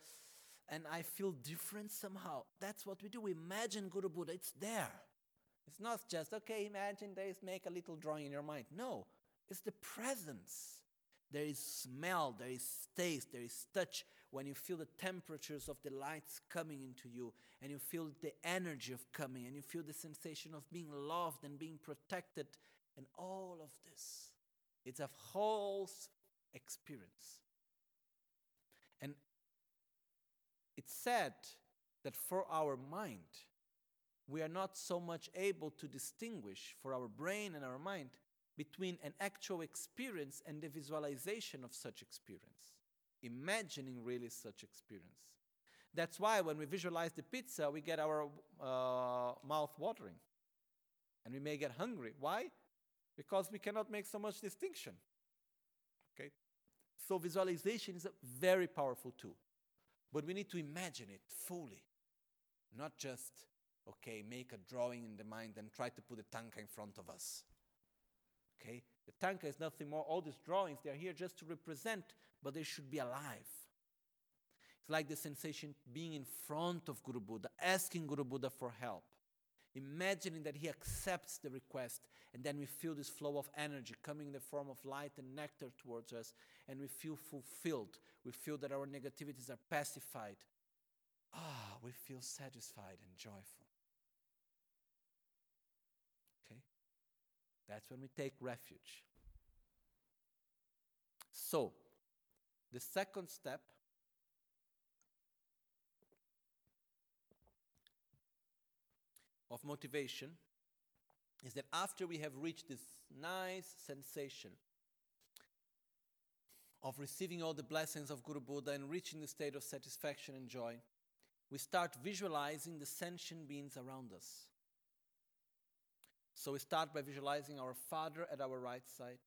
and I feel different somehow. That's what we do. We imagine Guru Buddha, it's there. It's not just, okay, imagine there is, make a little drawing in your mind. No, it's the presence. There is smell, there is taste, there is touch. When you feel the temperatures of the lights coming into you, and you feel the energy of coming, and you feel the sensation of being loved and being protected, and all of this. It's a whole experience. And it's said that for our mind, we are not so much able to distinguish for our brain and our mind between an actual experience and the visualization of such experience, imagining really such experience. That's why when we visualize the pizza, we get our uh, mouth watering and we may get hungry. Why? Because we cannot make so much distinction. Okay? So visualization is a very powerful tool. But we need to imagine it fully. Not just, okay, make a drawing in the mind and try to put a tanka in front of us. Okay? The tanka is nothing more. All these drawings, they are here just to represent, but they should be alive. It's like the sensation being in front of Guru Buddha, asking Guru Buddha for help imagining that he accepts the request, and then we feel this flow of energy coming in the form of light and nectar towards us, and we feel fulfilled. We feel that our negativities are pacified. Ah, we feel satisfied and joyful. Okay? That's when we take refuge. So, the second step of motivation is that after we have reached this nice sensation of receiving all the blessings of Guru Buddha and reaching the state of satisfaction and joy, we start visualizing the sentient beings around us. So we start by visualizing our father at our right side,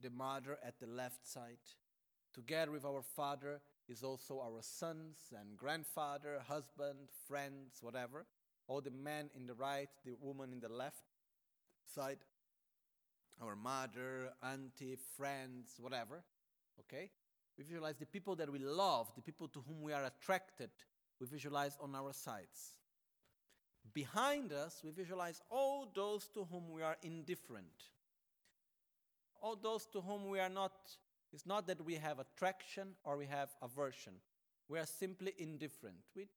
the mother at the left side. Together with our father is also our sons and grandfather, husband, friends, whatever or the man in the right, the woman in the left side. our mother, auntie, friends, whatever. Okay? We visualize the people that we love, the people to whom we are attracted, we visualize on our sides. Behind us, we visualize all those to whom we are indifferent. All those to whom we are not, it's not that we have attraction or we have aversion. We are simply indifferent. We,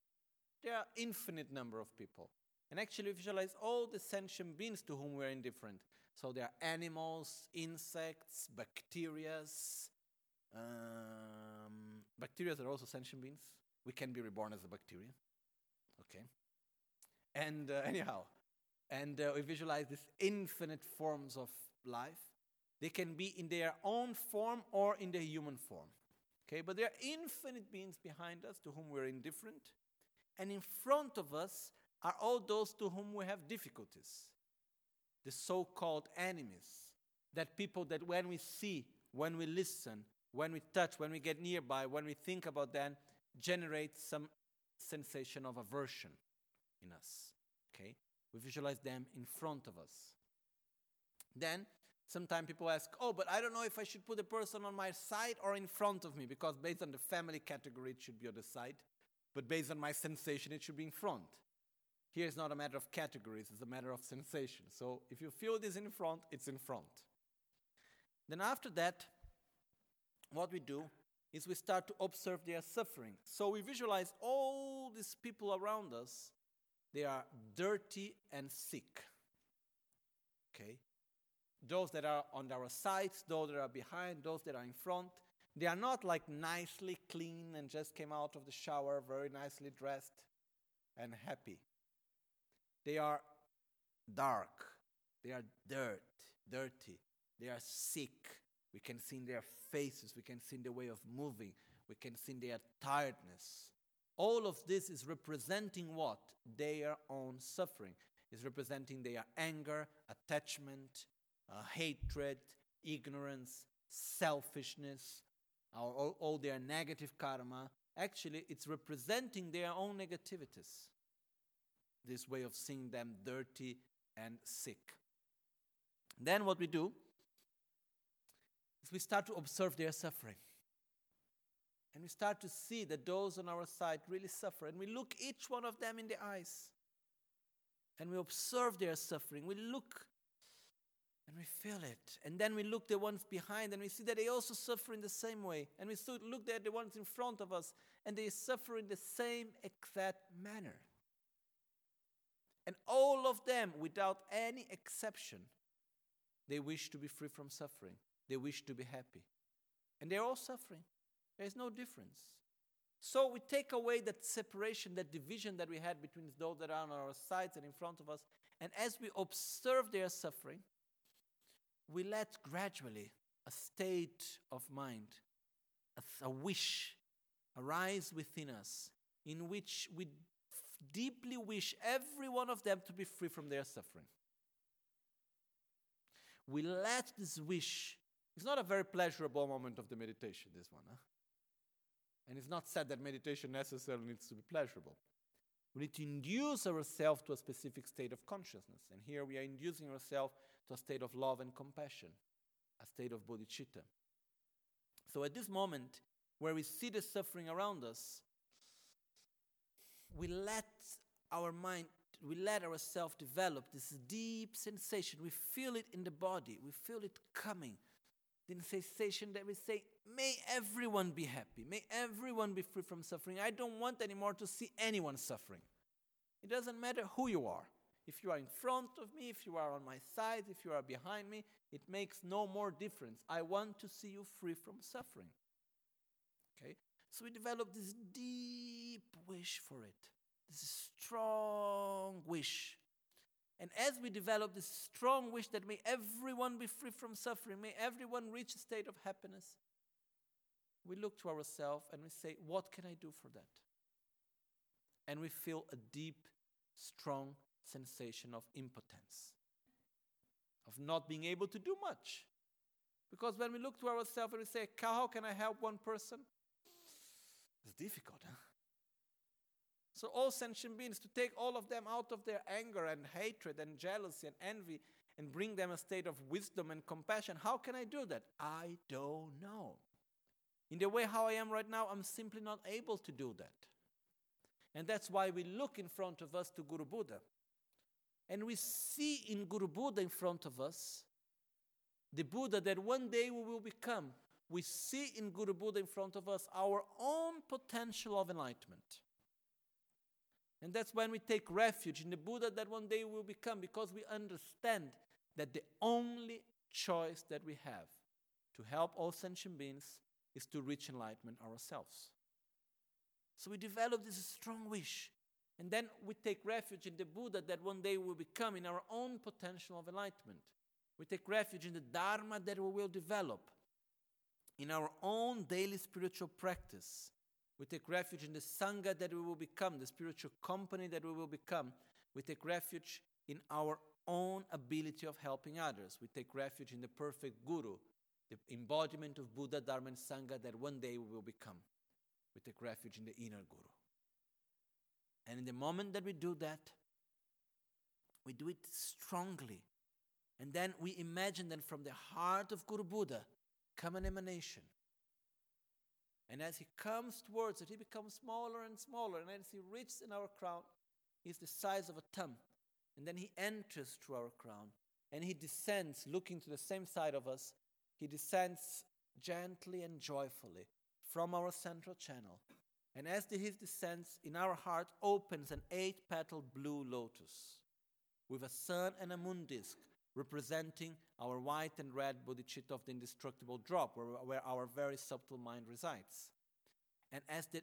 there are infinite number of people. And actually, we visualize all the sentient beings to whom we are indifferent. So there are animals, insects, bacteria. Um, bacteria are also sentient beings. We can be reborn as a bacteria. Okay. And uh, [laughs] anyhow, and uh, we visualize these infinite forms of life. They can be in their own form or in their human form. Okay, but there are infinite beings behind us to whom we're indifferent. And in front of us are all those to whom we have difficulties. The so called enemies. That people that when we see, when we listen, when we touch, when we get nearby, when we think about them, generate some sensation of aversion in us. Okay? We visualize them in front of us. Then, sometimes people ask, oh, but I don't know if I should put a person on my side or in front of me, because based on the family category, it should be on the side, but based on my sensation, it should be in front. Here it's not a matter of categories, it's a matter of sensation. So if you feel this in front, it's in front. Then after that, what we do is we start to observe their suffering. So we visualize all these people around us they are dirty and sick. Okay? Those that are on our sides, those that are behind, those that are in front, they are not like nicely clean and just came out of the shower, very nicely dressed and happy. They are dark. They are dirt, dirty. They are sick. We can see in their faces, we can see in the way of moving, we can see in their tiredness. All of this is representing what? Their own suffering. Is representing their anger, attachment, uh, hatred, ignorance, selfishness, all, all their negative karma. Actually, it's representing their own negativities. This way of seeing them dirty and sick. Then, what we do is we start to observe their suffering. And we start to see that those on our side really suffer. And we look each one of them in the eyes. And we observe their suffering. We look and we feel it. And then we look the ones behind and we see that they also suffer in the same way. And we look at the ones in front of us and they suffer in the same exact manner. And all of them, without any exception, they wish to be free from suffering. They wish to be happy. And they're all suffering. There's no difference. So we take away that separation, that division that we had between those that are on our sides and in front of us. And as we observe their suffering, we let gradually a state of mind, a, a wish arise within us in which we deeply wish every one of them to be free from their suffering. We let this wish, it's not a very pleasurable moment of the meditation, this one. Huh? And it's not said that meditation necessarily needs to be pleasurable. We need to induce ourselves to a specific state of consciousness. And here we are inducing ourselves to a state of love and compassion, a state of bodhicitta. So at this moment, where we see the suffering around us, we let our mind, we let ourselves develop this deep sensation. We feel it in the body, we feel it coming. The sensation that we say, May everyone be happy. May everyone be free from suffering. I don't want anymore to see anyone suffering. It doesn't matter who you are. If you are in front of me, if you are on my side, if you are behind me, it makes no more difference. I want to see you free from suffering. Okay? So we develop this deep wish for it, this strong wish. And as we develop this strong wish that may everyone be free from suffering, may everyone reach a state of happiness, we look to ourselves and we say, What can I do for that? And we feel a deep, strong sensation of impotence, of not being able to do much. Because when we look to ourselves and we say, How can I help one person? It's difficult, huh? So, all sentient beings, to take all of them out of their anger and hatred and jealousy and envy and bring them a state of wisdom and compassion. How can I do that? I don't know. In the way how I am right now, I'm simply not able to do that. And that's why we look in front of us to Guru Buddha. And we see in Guru Buddha in front of us the Buddha that one day we will become. We see in Guru Buddha in front of us our own potential of enlightenment. And that's when we take refuge in the Buddha that one day we will become because we understand that the only choice that we have to help all sentient beings is to reach enlightenment ourselves. So we develop this strong wish. And then we take refuge in the Buddha that one day we will become in our own potential of enlightenment. We take refuge in the Dharma that we will develop in our own daily spiritual practice. We take refuge in the Sangha that we will become, the spiritual company that we will become. We take refuge in our own ability of helping others. We take refuge in the perfect Guru, the embodiment of Buddha, Dharma, and Sangha that one day we will become. We take refuge in the inner Guru. And in the moment that we do that, we do it strongly. And then we imagine that from the heart of Guru Buddha come an emanation. And as he comes towards it, he becomes smaller and smaller. And as he reaches in our crown, he's the size of a thumb. And then he enters through our crown. And he descends, looking to the same side of us. He descends gently and joyfully from our central channel. And as the, his descends, in our heart opens an eight petaled blue lotus with a sun and a moon disk representing our white and red bodhicitta of the indestructible drop, where, where our very subtle mind resides. And as the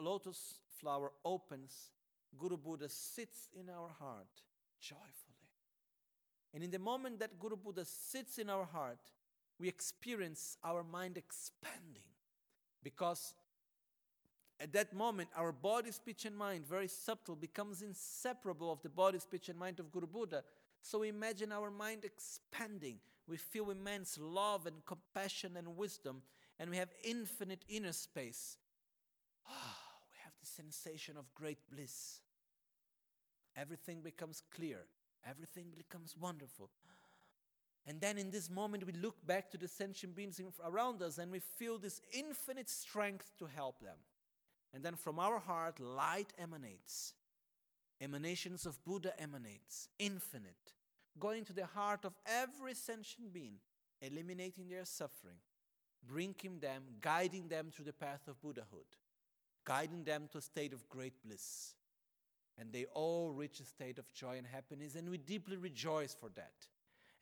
lotus flower opens, Guru Buddha sits in our heart joyfully. And in the moment that Guru Buddha sits in our heart, we experience our mind expanding because at that moment, our body, speech, and mind, very subtle, becomes inseparable of the body, speech, and mind of Guru Buddha. So imagine our mind expanding. We feel immense love and compassion and wisdom, and we have infinite inner space. Ah, we have the sensation of great bliss. Everything becomes clear, everything becomes wonderful. And then in this moment, we look back to the sentient beings around us and we feel this infinite strength to help them. And then from our heart, light emanates. Emanations of Buddha emanates, infinite, going to the heart of every sentient being, eliminating their suffering, bringing them, guiding them through the path of Buddhahood, guiding them to a state of great bliss. And they all reach a state of joy and happiness, and we deeply rejoice for that.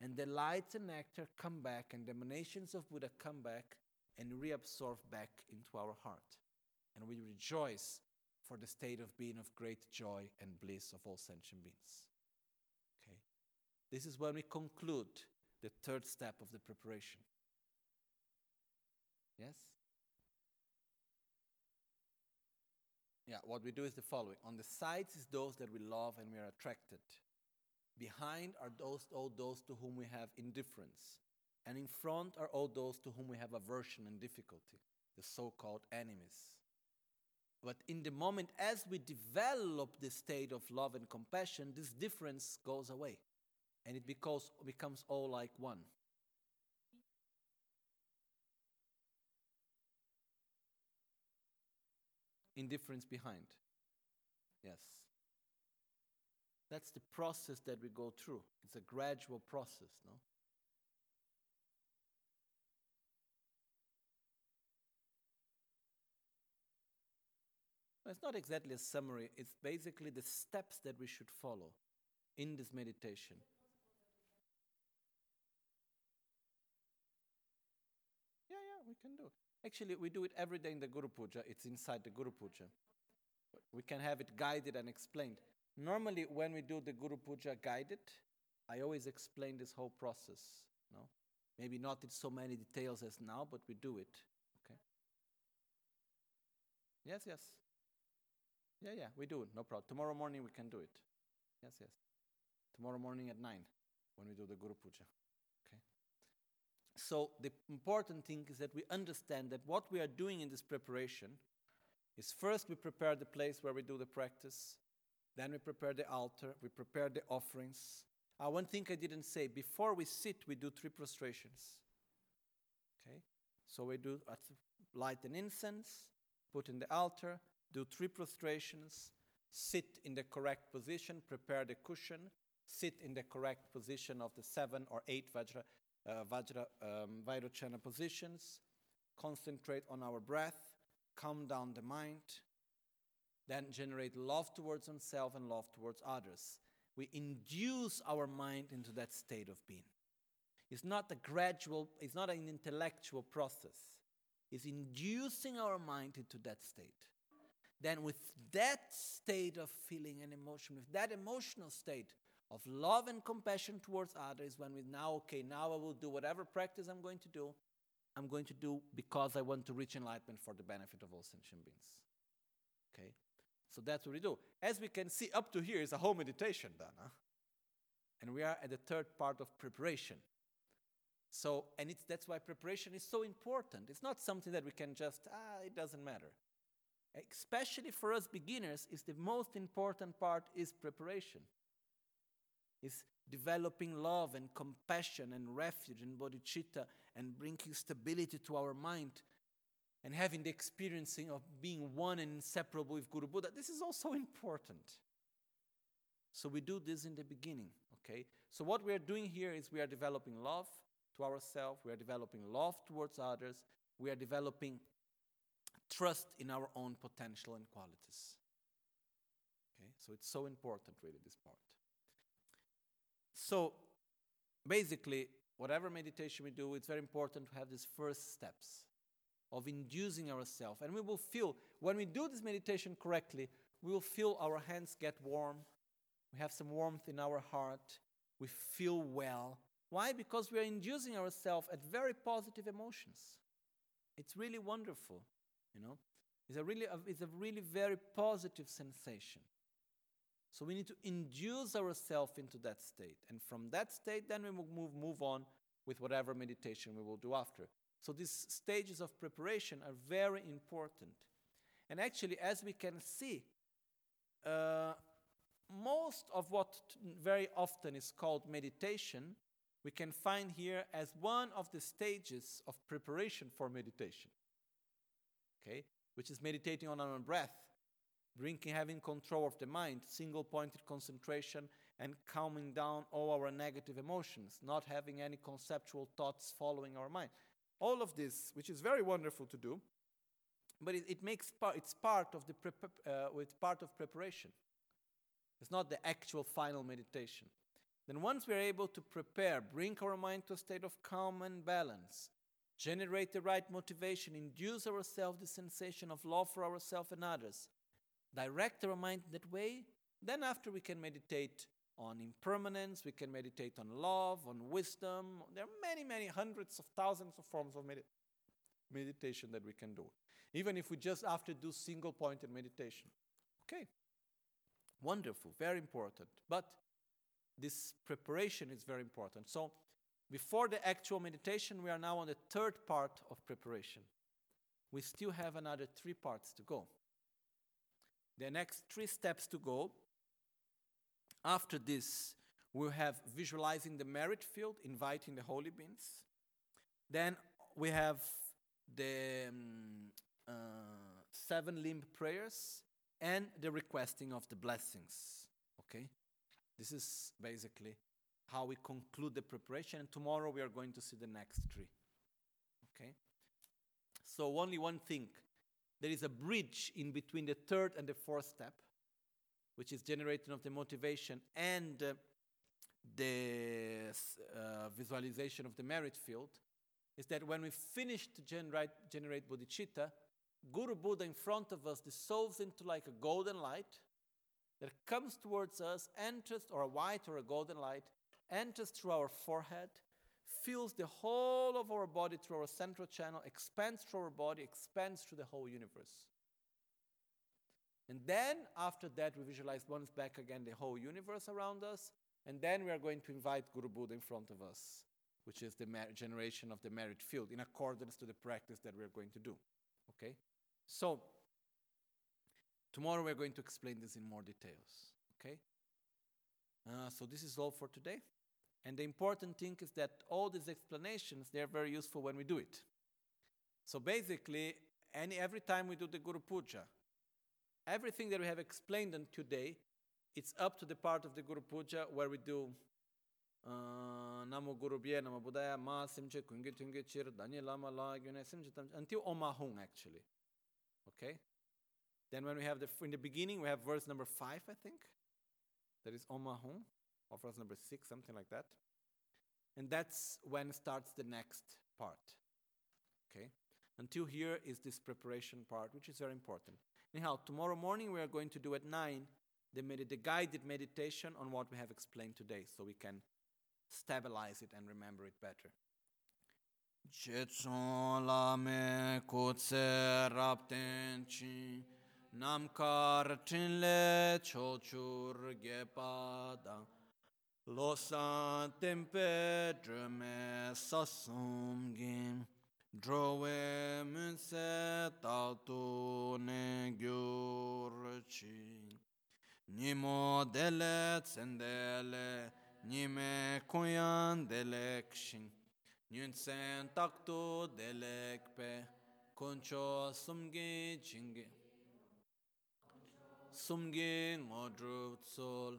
And the light and nectar come back, and the emanations of Buddha come back and reabsorb back into our heart. And we rejoice for the state of being of great joy and bliss of all sentient beings. Okay? This is when we conclude the third step of the preparation. Yes? Yeah, what we do is the following. On the sides is those that we love and we are attracted. Behind are those all those to whom we have indifference. And in front are all those to whom we have aversion and difficulty, the so-called enemies. But in the moment, as we develop the state of love and compassion, this difference goes away and it becomes, becomes all like one. Indifference behind. Yes. That's the process that we go through. It's a gradual process, no? It's not exactly a summary, it's basically the steps that we should follow in this meditation. Yeah, yeah, we can do. Actually, we do it every day in the Guru Puja. It's inside the Guru Puja. We can have it guided and explained. Normally, when we do the Guru Puja guided, I always explain this whole process. No, maybe not in so many details as now, but we do it. Okay. Yes, yes. Yeah, yeah, we do. No problem. Tomorrow morning we can do it. Yes, yes. Tomorrow morning at 9 when we do the Guru Puja. Okay. So the important thing is that we understand that what we are doing in this preparation is first we prepare the place where we do the practice, then we prepare the altar, we prepare the offerings. Uh, one thing I didn't say before we sit, we do three prostrations. Okay? So we do uh, light an incense, put in the altar, do three prostrations, sit in the correct position, prepare the cushion, sit in the correct position of the seven or eight Vajra, uh, Vajra um, positions, concentrate on our breath, calm down the mind, then generate love towards oneself and love towards others. We induce our mind into that state of being. It's not a gradual, it's not an intellectual process. It's inducing our mind into that state. Then, with that state of feeling and emotion, with that emotional state of love and compassion towards others, when we now, okay, now I will do whatever practice I'm going to do, I'm going to do because I want to reach enlightenment for the benefit of all sentient beings. Okay? So that's what we do. As we can see, up to here is a whole meditation done. Huh? And we are at the third part of preparation. So, and it's, that's why preparation is so important. It's not something that we can just, ah, it doesn't matter. Especially for us beginners, is the most important part is preparation. Is developing love and compassion and refuge and bodhicitta and bringing stability to our mind and having the experiencing of being one and inseparable with Guru Buddha. This is also important. So we do this in the beginning, okay? So what we are doing here is we are developing love to ourselves, we are developing love towards others, we are developing trust in our own potential and qualities. Okay? So it's so important really this part. So basically whatever meditation we do, it's very important to have these first steps of inducing ourselves. And we will feel, when we do this meditation correctly, we will feel our hands get warm. We have some warmth in our heart. We feel well. Why? Because we are inducing ourselves at very positive emotions. It's really wonderful, you know. It's a really, it's a really very positive sensation. So we need to induce ourselves into that state. And from that state, then we will move, move on with whatever meditation we will do after. So these stages of preparation are very important. And actually, as we can see, uh, most of what very often is called meditation, we can find here as one of the stages of preparation for meditation. Okay? Which is meditating on our breath, drinking, having control of the mind, single pointed concentration, and calming down all our negative emotions, not having any conceptual thoughts following our mind. All of this, which is very wonderful to do, but it, it makes part, it's part of the prep- uh, with part of preparation. It's not the actual final meditation. Then once we are able to prepare, bring our mind to a state of calm and balance, generate the right motivation, induce ourselves the sensation of love for ourselves and others, direct our mind that way, then after we can meditate on impermanence, we can meditate on love, on wisdom. There are many, many hundreds of thousands of forms of med- meditation that we can do. Even if we just after do single pointed meditation. Okay. Wonderful, very important. But this preparation is very important. So, before the actual meditation, we are now on the third part of preparation. We still have another three parts to go. The next three steps to go after this, we'll have visualizing the merit field, inviting the holy beings. Then we have the um, uh, seven limb prayers and the requesting of the blessings. Okay? This is basically how we conclude the preparation. And tomorrow we are going to see the next tree. Okay? So, only one thing there is a bridge in between the third and the fourth step which is generating of the motivation and uh, the uh, visualization of the merit field, is that when we finish to generate, generate bodhicitta, Guru Buddha in front of us dissolves into like a golden light that comes towards us, enters, or a white or a golden light, enters through our forehead, fills the whole of our body through our central channel, expands through our body, expands through the whole universe. And then, after that, we visualize once back again the whole universe around us. And then we are going to invite Guru Buddha in front of us, which is the mer- generation of the merit field in accordance to the practice that we are going to do. Okay? So, tomorrow we are going to explain this in more details. Okay? Uh, so this is all for today. And the important thing is that all these explanations, they're very useful when we do it. So basically, any, every time we do the Guru Puja, everything that we have explained on today, it's up to the part of the Guru Puja where we do uh, Namo Guru Bhye, Namo Buddhaya, Ma Simche, Kunge Tunge Chir, Lama La, Gyune Simche until Omahung actually. Okay? Then when we have the, in the beginning, we have verse number five, I think. That is Omahung, or verse number six, something like that. And that's when starts the next part. Okay? Until here is this preparation part, which is very important. Anyhow, tomorrow morning we are going to do at 9 the, med- the guided meditation on what we have explained today so we can stabilize it and remember it better. Chetson la me kutse rapten chi nam kar tin le chochur gepada Lo santem pedre me sasumgin, Drowe munse tatu ne gyurchin. Nimo dele tsendele, nime koyan delekshin. Nyunsen taktu delekpe, koncho sumgi chingi. Sumgi ngodrutsol,